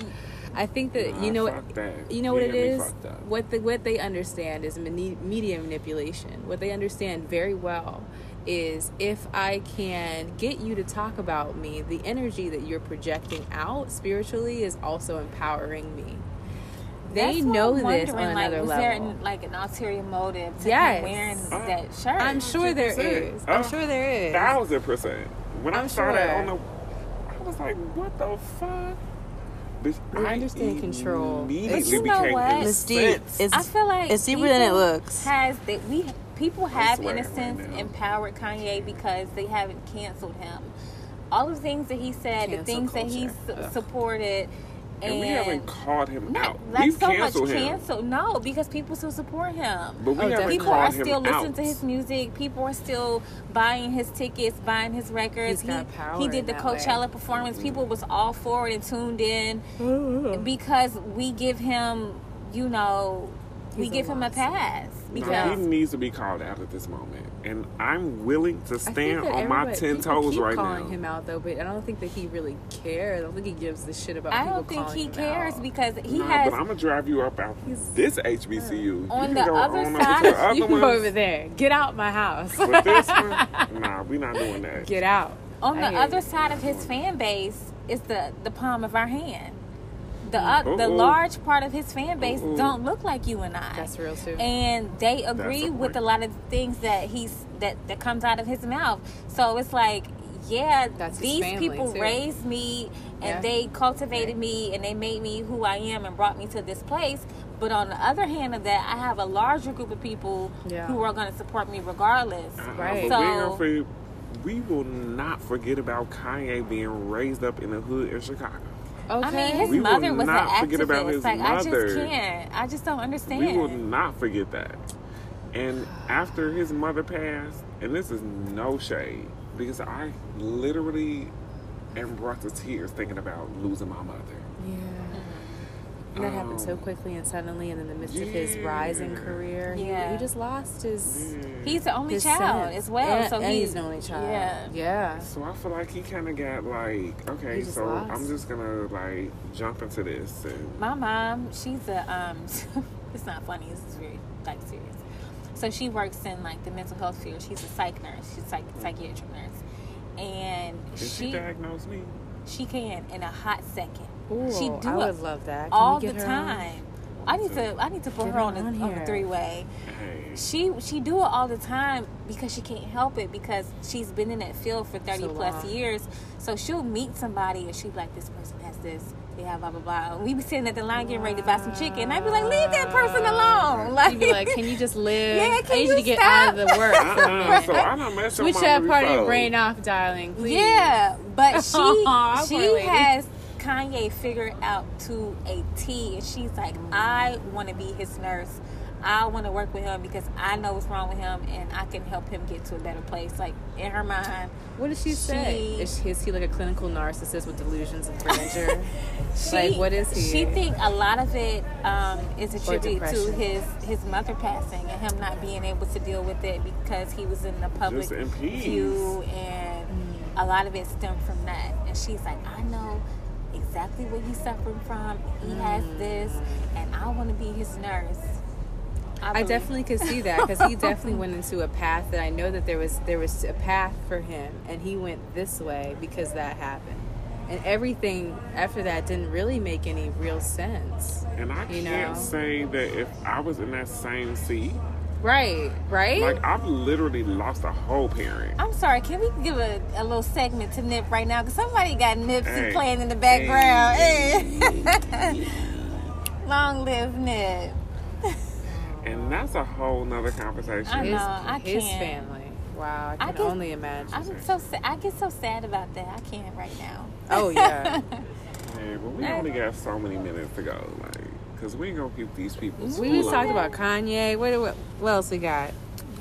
I think that Nah, you know what fuck that. you know what You it got me is. fucked up. What the what they understand is mani- media manipulation. What they understand very well is if I can get you to talk about me, the energy that you're projecting out spiritually is also empowering me. They That's what know I'm this on wondering, like, another was level. there an, like an ulterior motive to Yes. him wearing Uh, that shirt? I'm sure there is. 100%. I'm Uh, sure there is. Thousand percent. When I I'm saw that on the, I was like, what the fuck? Bitch, I understand control. But you know what? Mystique, it's, I feel like it's deeper than it looks. Has that we people have in a sense now. empowered Kanye because they haven't canceled him. All the things that he said, the Cancel things that he culture. su- supported, and, and we haven't called him not out. like We've so much canceled him. No, because people still support him. But we Oh, haven't definitely. People are called him still listening out. to his music. People are still buying his tickets, buying his records. He's got he power he did in the that way. Coachella performance. Mm-hmm. People was all for it and tuned in because we give him, you know, we He's a give him a pass No, because he needs to be called out at this moment, and I'm willing to stand on my everybody- ten people toes keep right calling now. Calling him out though, but I don't think that he really cares. I don't think he gives the shit about. I don't think he cares out. because he Nah, has but I'm gonna drive you up out this HBCU. You On can the other on side to of- the other you go ones. over there. Get out my house. But this one, nah, we not doing that. Get out. on the I hear other you. side of his fan base is the the palm of our hand. The uh, the large part of his fan base Uh-oh. don't look like you and I. That's real too. and they agree a with a lot of things that he's that that comes out of his mouth. So it's like, yeah, That's these people too. raised me and Yeah. they cultivated me and they made me who I am and brought me to this place. But on the other hand of that, I have a larger group of people Yeah. who are going to support me regardless. Uh-uh, Right. But we, ain't So- we will not forget about Kanye being raised up in the hood in Chicago. Okay. I mean, his We mother was an not forget about activist. his like I just can't. I just don't understand. We will not forget that. And after his mother passed, and this is no shade, because I literally am brought to tears thinking about losing my mother. Yeah. And that happened so Um, quickly and suddenly, and in the midst of his rising career, he, Yeah. he just lost his. Yeah. He's the only child sense. as well, And, so and he- he's the only child. Yeah. yeah. So I feel like he kind of got like, okay, so lost. I'm just gonna like jump into this and My mom, she's a um it's not funny, this is very like serious. So she works in like the mental health field. She's a psych nurse. She's a psych psychiatric nurse. And did she she diagnose me? she can in a hot second. Ooh, she do I it would love that. Can all we the get her on? time. I need to I need to put Get her her on, on the, on the three way. Hey, She she do it all the time because she can't help it because she's been in that field for thirty So plus long. years. So she'll meet somebody and she'll be like, "This person has this. They have blah blah blah." We be sitting at the line getting ready to buy some chicken. I'd be like, "Leave that person alone!" Like, You'd be like, "Can you just live? Yeah, can I need you you to get out of the work. uh-uh, so I don't mess Switch with that part of your before. brain off, darling. Please. Yeah, but she Aw, she has Kanye figured out to a T, and she's like, I want to be his nurse. I want to work with him because I know what's wrong with him, and I can help him get to a better place. Like in her mind, What does she say? Is, she, is he like a clinical narcissist with delusions of grandeur? she Like, what is he? She think a lot of it um, is attributed to his his mother passing and him not being able to deal with it because he was in the public Just in peace. view, and a lot of it stemmed from that. And she's like, I know exactly what he's suffering from. He has mm. this, and I want to be his nurse. I believe- definitely could see that because he definitely went into a path that I know that there was there was a path for him, and he went this way because that happened, and everything after that didn't really make any real sense. And I You can't know? say that if I was in that same seat, Right, right. like I've literally lost a whole parent. I'm sorry. Can we give a, a little segment to Nip right now? Because somebody got Nipsey Hey. playing in the background. Hey. Hey. Long live Nip. And that's a whole nother conversation. I his, know, I his can't. family. Wow, I I can get- only imagine. I'm so sa- I get so sad about that. I can't right now. oh yeah, Hey, but we only got so many minutes to go, like, cause we ain't gonna keep these people. we just talked about Kanye. What, what, what else we got?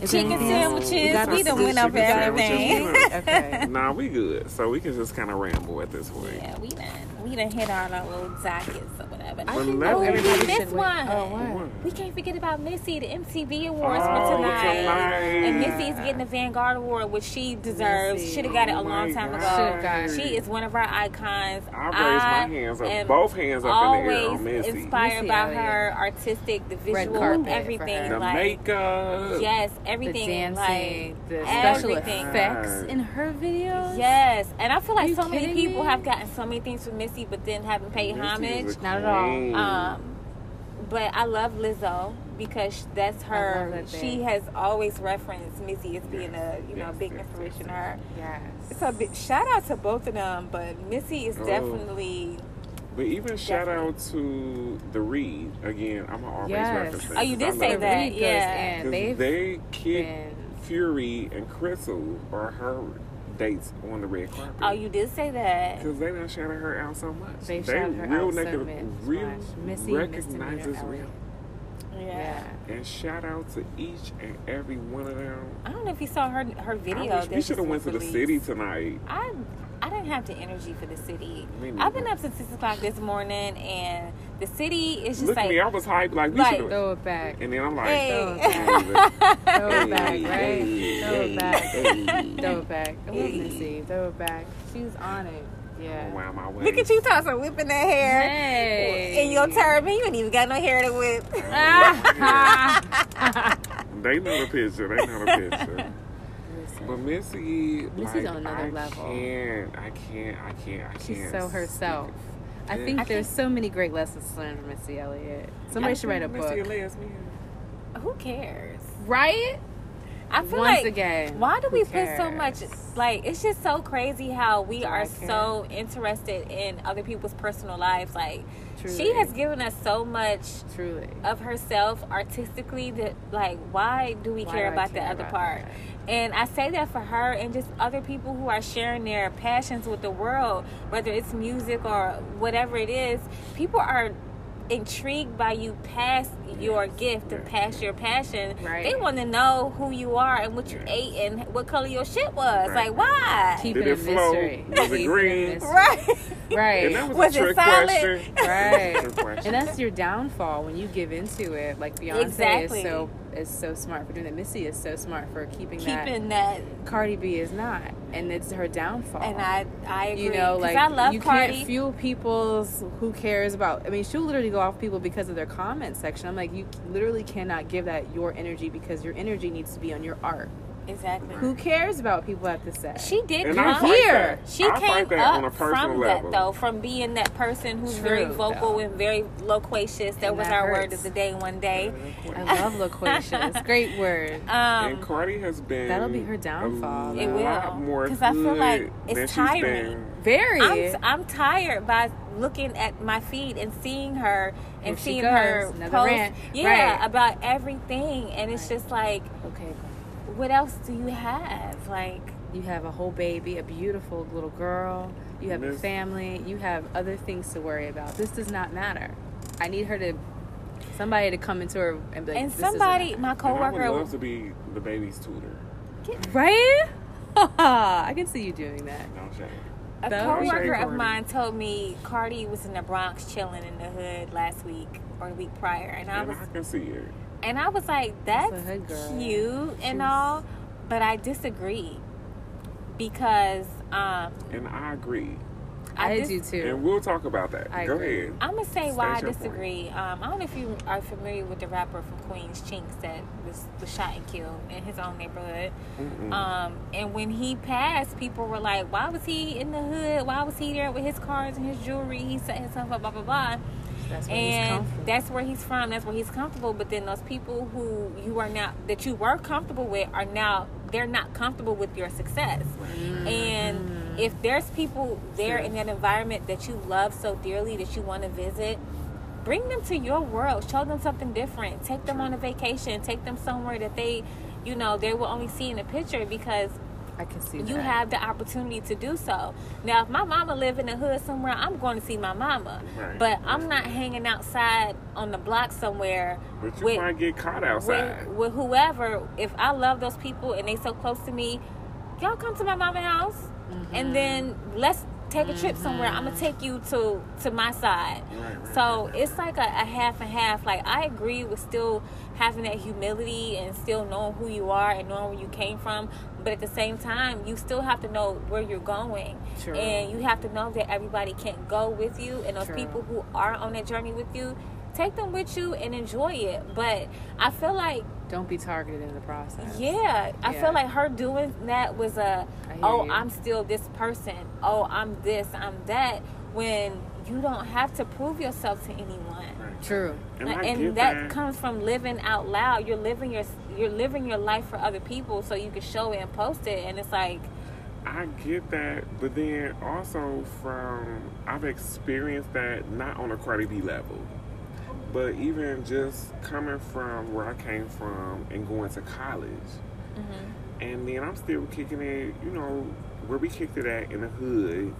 Is Chicken anything else? sandwiches. got We some done good went over chicken everything. Okay. Nah, we good. So we can just kind of ramble at this point. Yeah, we done we done hit all our little jackets or whatever. I think let oh, me- we everybody missed one. Oh, what? What? We can't forget about Missy. The MTV Awards Oh, were tonight. tonight. And Missy's getting the Vanguard Award, which she deserves. Missy. Should have got it a Oh long time God. ago. Should've got. She is one of our icons. I raised my hands up, am both hands up in the air on always Missy. inspired Missy by Elliott. her artistic, the Red visual, for everything. her. The like makeup. yes, The everything. dancing, like, the special everything. effects in her videos. Yes, and I feel like so many people me? have gotten so many things from Missy, but then haven't paid Missy homage. Not at all. Um, but I love Lizzo because that's her. that She has always referenced Missy as being a you know Yes, big yes, inspiration yes, to her. Yes. So big, shout out to both of them, but Missy is Oh. definitely. But even shout out to the Reed again. I'm gonna always Yes. reference Oh, you 'cause I did say love that. Reed yeah. in. 'Cause They've they kicked Fury and Crystal are her dates on the red carpet. Oh, you did say that. Because they done shouted her out so much. They they shouted her real out so much. real Missy recognize Misdemeanor real. Yeah. Yeah. And shout out to each and every one of them. I don't know if you saw her her video. I wish we should have went to the city tonight. I I didn't have the energy for the city. Me I've been up since six o'clock this morning, and the city is just Look like at me, I was hyped like we like- should have. Throw it back. And then I'm like, Hey. Throw it back. Throw it back, right? hey, Throw it back. hey. Throw it back. I love Hey. Missy. Throw it back. She's on it. Yeah. Wow, my way. Look at you tossing, whipping that hair. Hey. In your turban, you ain't even got no hair to whip. They know the picture. They know the picture. But Missy, Missy's like, on another I level. Can't, I can't, I can't, I can't. She's so herself. I think I there's think- so many great lessons to learn from Missy Elliott. Somebody should write a Missy a book. lesbian. Who cares? Right? I feel Once like again. why do we put so much like it's just so crazy how we are so interested in other people's personal lives like she has given us so much Truly. of herself artistically that like why do we Why care about the other about part that? and i say that for her and just other people who are sharing their passions with the world whether it's music or whatever it is people are intrigued by you past your gift and past your passion. Right. They want to know who you are and what you Yeah. ate and what color your shit was. Right. Like, why? Keep Did it a it flow? mystery. Was it Keep green? right. Right. And that was, Was a it trick solid? question. Right. And that's your downfall when you give into it. Like Beyonce Exactly. is so is so smart for doing that. Missy is so smart for keeping, that. Keeping that. that. Cardi B is not, and it's her downfall. And I, I agree. you know, like I love you Cardi. can't fuel people's who cares about. I mean, she'll literally go off people because of their comment section. I'm like, you literally cannot give that your energy because your energy needs to be on your art. Exactly. Who cares about people at to set? She did And come I here. that. She I came that up on a personal from level. that though, from being that person who's very vocal though. and very loquacious. That And was that our word of the day one day. I love loquacious. Great word. and Um, Cardi has been That'll be her downfall, A It lot will. more 'Cause I feel like it's tiring. been. Very. I'm, I'm tired by looking at my feed and seeing her and Here seeing her another post, rant. yeah, Right. about everything, and it's Right. just like, okay. What else do you have? Like, You have a whole baby, a beautiful little girl. You have a family. You have other things to worry about. This does not matter. I need her to, somebody to come into her and be like, and "This doesn't somebody, my And I would coworker, love to be the baby's tutor. matter." right? I can see you doing that. No shade. a That would be coworker great, of mine told me Cardi was in the Bronx chilling in the hood last week or the week prior, and I And was I can see it. And I was like, that's girl. cute and all, but I disagree because um, And I agree. I, dis- do too. And we'll talk about that. I Go agree. ahead. I'm gonna say State why I disagree. Um, I don't know if you are familiar with the rapper from Queens, Chinx, that was, was shot and killed in his own neighborhood. Um, and when he passed, people were like, "Why was he in the hood? Why was he there with his cars and his jewelry? He set himself up, blah blah blah." That's where and that's where he's from. That's where he's comfortable. But then those people who you are now that you were comfortable with are now they're not comfortable with your success. And mm-hmm. if there's people there in that environment that you love so dearly that you want to visit, bring them to your world. Show them something different. Take them on a vacation. Take them somewhere that they, you know, they will only see in a picture because I can see you that. have the opportunity to do so. Now, if my mama live in the hood somewhere, I'm going to see my mama. Right. But I'm not hanging outside on the block somewhere But you with, might get caught outside. with with whoever. If I love those people and they so close to me, y'all come to my mama house, Mm-hmm. and then let's take a trip somewhere. I'm gonna take you to to my side. Right, right, So it's like a, a half and half. Like I agree with still having that humility and still knowing who you are and knowing where you came from. But at the same time, you still have to know where you're going, True. and you have to know that everybody can't go with you. And those True. people who are on that journey with you, take them with you and enjoy it. But I feel like Don't be targeted in the process. yeah, I feel like her doing that was a oh, you. I'm still this person. Oh, I'm this, I'm that. When you don't have to prove yourself to anyone, Right. True. And, I and that, that. comes from living out loud. You're living your you're living your life for other people, so you can show it and post it. And it's like, I get that, but then also from I've experienced that not on a Cardi B level, but even just coming from where I came from and going to college, mm-hmm. and then I'm still kicking it. You know where we kicked it at in the hood.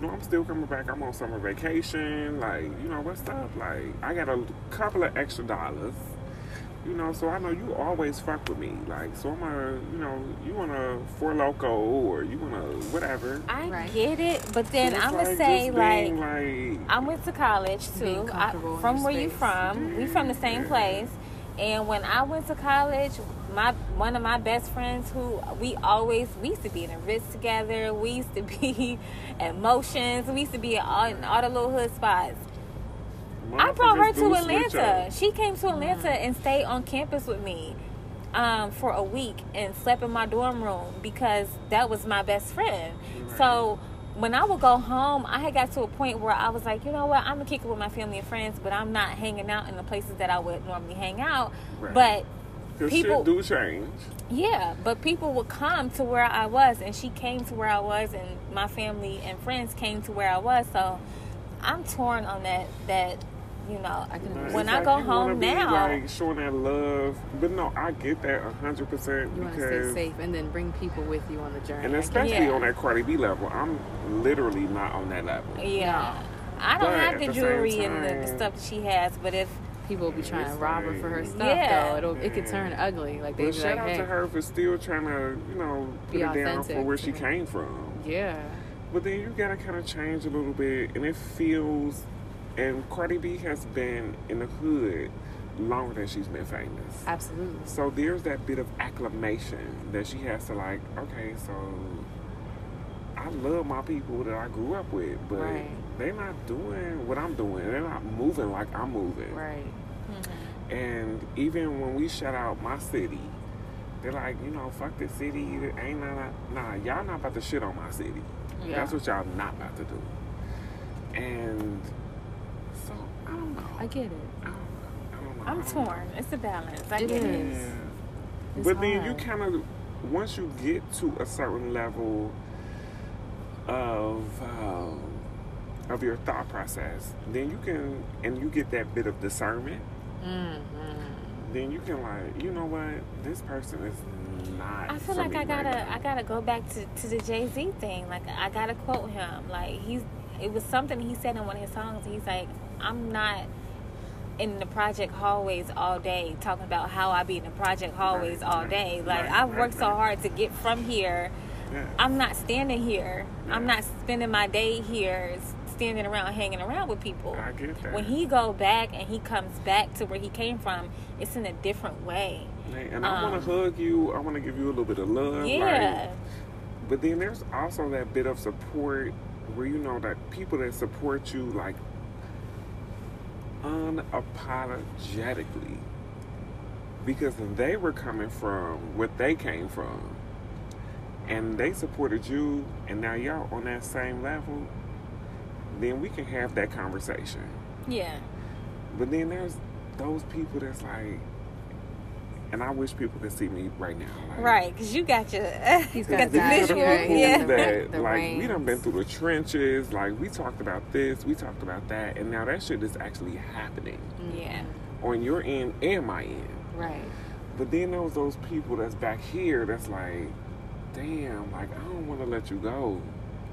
You know, I'm still coming back. I'm on summer vacation. Like, you know, what's up? Like, I got a couple of extra dollars. You know, so I know you always fuck with me. Like, so I'm gonna, you know, you want a Four Loko or you want to whatever. I Right. get it, but then So it's I'm gonna like say like. like, I went to college too. I, from your where you space. from? We from the same place. And when I went to college, my one of my best friends who we always we used to be in the Ritz together. We used to be at Motions. We used to be at all, in all the little hood spots. I brought her to Atlanta. She came to Atlanta and stayed on campus with me um, for a week and slept in my dorm room because that was my best friend. So when I would go home, I had got to a point where I was like, you know what, I'm gonna kick it with my family and friends, but I'm not hanging out in the places that I would normally hang out. Right. But 'Cause people- shit do change. yeah, but people would come to where I was, and she came to where I was, and my family and friends came to where I was. So I'm torn on that. That you know, I can Like, when it's I like go you wanna home be, now, like showing that love, but no, I get that a hundred percent You want to stay safe and then bring people with you on the journey. and especially Yeah. on that Cardi B level, I'm literally not on that level. yeah, I don't But have at the the same jewelry and the, the stuff that she has, but if People will be trying to It's rob her for her stuff, Yeah. though. It'll, it could turn ugly. Like, they'd shout like, out hey. to her for still trying to, you know, put Be it down for where she came from. Yeah. But then you gotta kind of change a little bit, and it feels. And Cardi B has been in the hood longer than she's been famous. Absolutely. So there's that bit of acclamation that she has to like. Okay, so I love my people that I grew up with, but Right. they're not doing what I'm doing. They're not moving like I'm moving. Right. Mm-hmm. And even when we shut out my city, they're like, you know, fuck the city. Ain't nah, nah, y'all not about to shit on my city. Yeah. That's what y'all not about to do. And so I don't know. I get it. I don't, I don't know. I I'm torn. It's a balance. I It get it. is. Yeah. It's But then you kind of once you get to a certain level of um, of your thought process, then you can and you get that bit of discernment. Mm-hmm. Then you can like, you know what, this person is not. I feel like I gotta now. I gotta go back to, to the Jay Z thing. Like I gotta quote him. Like he's it was something he said in one of his songs. He's like, I'm not in the project hallways all day talking about how I be in the project hallways Right, all day. Like right, I've worked so hard to get from here. Yeah. I'm not standing here. I'm not spending my day here standing around hanging around with people. I get that. When he go back and he comes back to where he came from, it's in a different way. And I want um, to hug you. I want to give you a little bit of love. Yeah. Right? But then there's also that bit of support where you know that people that support you like unapologetically because they were coming from what they came from and they supported you and now y'all on that same level then we can have that conversation Yeah. but then there's those people that's like and I wish people could see me right now. Like, Right, because you got your He's you got got the that, These are the visual. right? Yeah. that The like we done been through the trenches. Like we talked about this, we talked about that, and now that shit is actually happening Yeah. on your end and my end. Right. But then there was those people that's back here that's like, damn, like I don't want to let you go.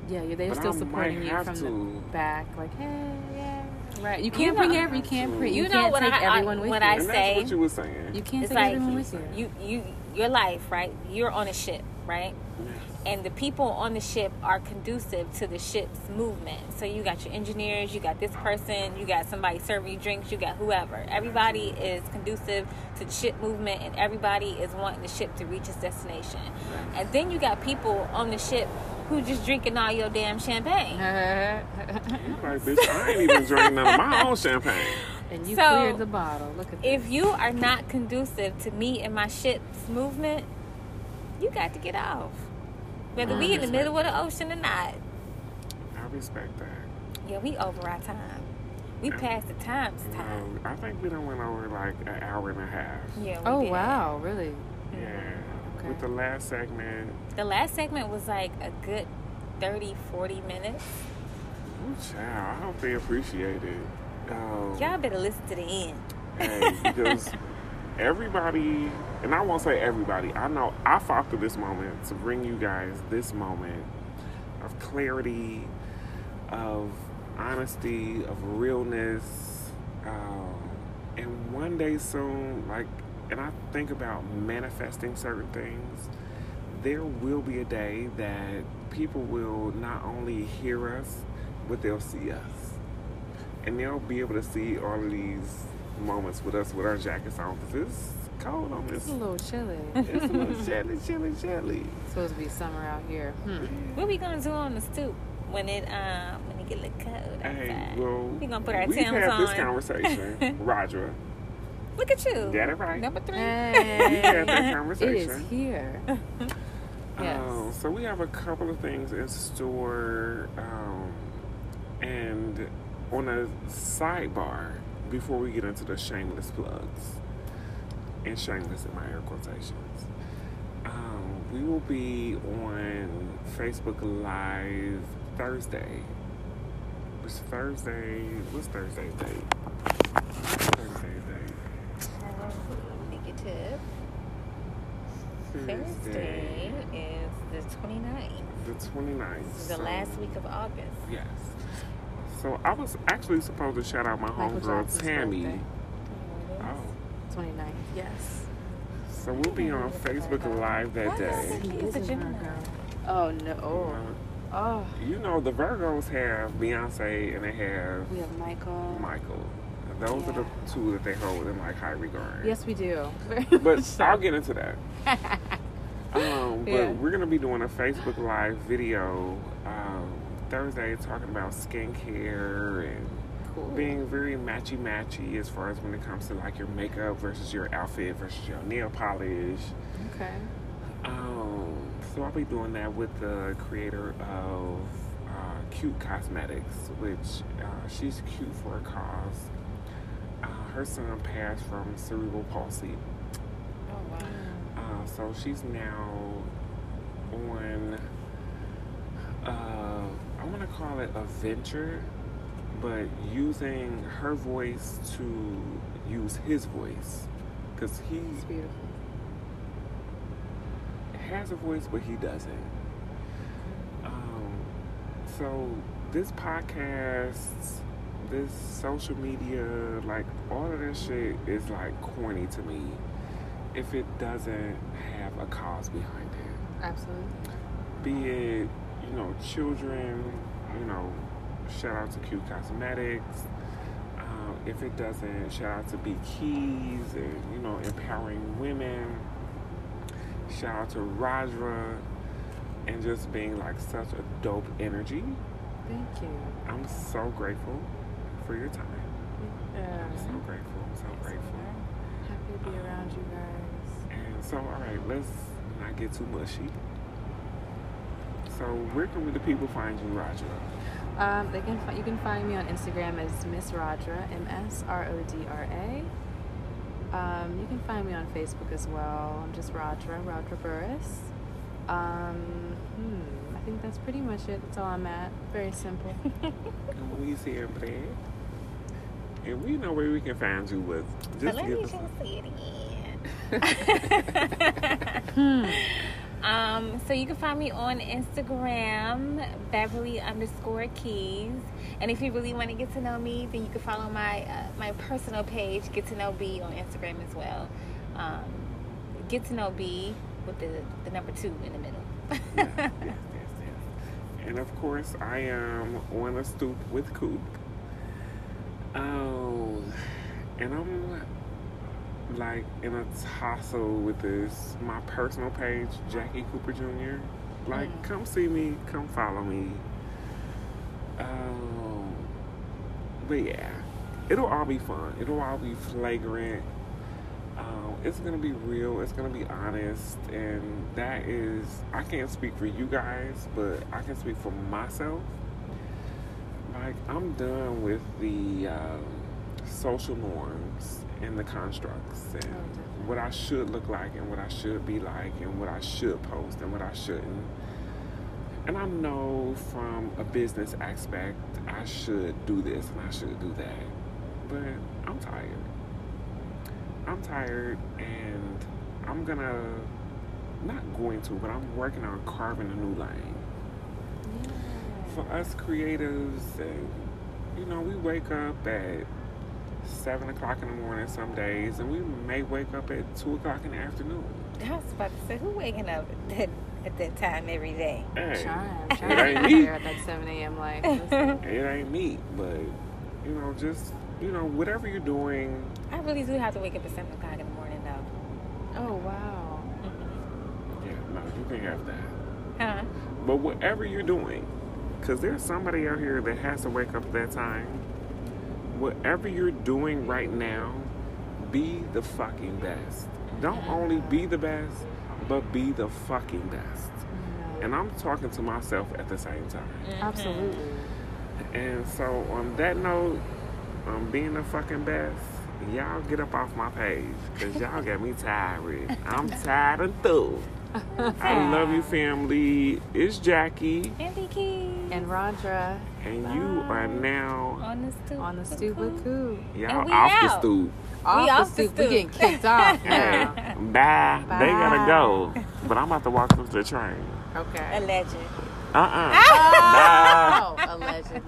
Yeah, yeah, they're But still I supporting might you from to. the back, like, hey, yeah, right. You You can't know- bring every, you can't bring, you, You know can't what take I- I- everyone with what you. I and say- that's what you were saying. you can't take like everyone with you. you, you, your life, right? You're on a ship, right? And the people on the ship are conducive to the ship's movement. So you got your engineers, you got this person, you got somebody serving you drinks, you got whoever. Everybody is conducive to the ship movement, and everybody is wanting the ship to reach its destination. And then you got people on the ship who just drinking all your damn champagne. Like, bitch, I ain't even drinking none of my own champagne. and you So, cleared the bottle. Look at that. if this. you are not conducive to me and my ship's movement, you got to get off. Whether we in the middle of the ocean or not. I respect that. Yeah, we over our time. We passed the times time. Um, I think we done went over like an hour and a half. Yeah. We Oh did. wow, really? Yeah. Okay. With the last segment, The last segment was like a good 30, 40 minutes. ooh, child, I hope they appreciate it. Um, Y'all better listen to the end. hey, because everybody, and I won't say everybody, I know I fought through this moment to bring you guys this moment of clarity, of honesty, of realness. Um, and one day soon, like, and I think about manifesting certain things, there will be a day that people will not only hear us, but they'll see us and they'll be able to see all of these moments with us with our jackets on because it's cold on this. It's a little chilly. It's a little chilly, chilly, chilly. supposed to be summer out here. Hmm. What we gonna do on the stoop when it um when it get a little cold outside? Hey, well, we gonna put our we've had on. this conversation, Roger. Look at you. Got it right. Number three. We had that conversation. is here. Yes. Um, so we have a couple of things in store, um, and on a sidebar before we get into the shameless plugs and shameless in my air quotations. Um, we will be on Facebook Live Thursday. It's Thursday. What's Thursday's date? What's Thursday's date? Negative. Thursday is the 29th. The 29th. This is the so- last week of August. Yes. so I was actually supposed to shout out my homegirl Jackson's Tammy. birthday. Oh, 29th. Yes. so we'll be on Facebook Live that day. He is a Gemini. Oh no. Oh. Oh. you know the Virgos have Beyonce and they have We have Michael. Michael. And those are the two that they hold in like high regard. Yes, we do. But I'll get into that. Um, but Yeah. we're gonna be doing a Facebook Live video um, Thursday talking about skincare and cool. being very matchy matchy as far as when it comes to like your makeup versus your outfit versus your nail polish. Okay. Um, so I'll be doing that with the creator of uh, Cute Cosmetics, which uh, she's cute for a cause. Uh, her son passed from cerebral palsy. Oh wow. Uh, so she's now on, uh, I want to call it a venture, but using her voice to use his voice. Because he has a voice, but he doesn't. Um, so this podcast, this social media, like all of that shit is like corny to me if it doesn't have a cause behind it. Absolutely. Be it, you know, children, you know, shout out to Cute Cosmetics. Um, if it doesn't, shout out to Be Keys and, you know, empowering women. Shout out to Rodra and just being like such a dope energy. Thank you. I'm so grateful for your time. Yeah. I'm so grateful. I'm so grateful. Happy to be around you guys. And so, all right, let's not get too mushy. So, where can the people find you, Roger? Um, they can fi- you can find me on Instagram as Miss Rodra, M S R O D R A. Um, you can find me on Facebook as well. I'm just Rodra, Rodra Burris. Um, hmm, I think that's pretty much it. That's all I'm at. Very simple. And we's here, Brad. And we know where we can find you, with. So just let give me us. just say it again. Hmm. um, so you can find me on Instagram, Beverly underscore Keys. And if you really want to get to know me, then you can follow my uh, my personal page, Get to Know B, on Instagram as well. Um, get to Know B with the, the number two in the middle. yes, yes, yes, yes. And of course, I am on a stoop with Coop. Oh, and I'm like in a tussle with this my personal page, Jackie Cooper Jr. Like, Mm. come see me, come follow me. Um, but yeah, it'll all be fun. It'll all be flagrant. Um, it's gonna be real. It's gonna be honest, and that is I can't speak for you guys, but I can speak for myself. Like I'm done with the um, social norms and the constructs and oh, definitely. what I should look like and what I should be like and what I should post and what I shouldn't. And I know from a business aspect I should do this and I should do that, but I'm tired. I'm tired and I'm gonna not going to, but I'm working on carving a new lane for us creatives and you know we wake up at seven o'clock in the morning some days and we may wake up at two o'clock in the afternoon I was about to say, who waking up at that, at that time every day? hey Trying, it trying to ain't me at that 7 a.m. Like, it ain't me but you know just you know whatever you're doing I really do have to wake up at 7 o'clock in the morning, though. oh wow. yeah no you can have that Huh? but whatever you're doing because there's somebody out here that has to wake up at that time whatever you're doing right now be the fucking best. Don't only be the best but be the fucking best. And i'm talking to myself at the same time. Absolutely. and so on that note um, being the fucking best y'all get up off my page because y'all got me tired. I'm tired and through i love you family. It's jackie. Andy Key. And Rodra and you are now on the stoop. on the stoop with Coop. y'all And we off the stoop Off the off the stoop. We getting kicked off Hey, now. bye. They gotta go. But I'm about to walk up to the train. Okay. A legend. Uh uh Oh, alleged.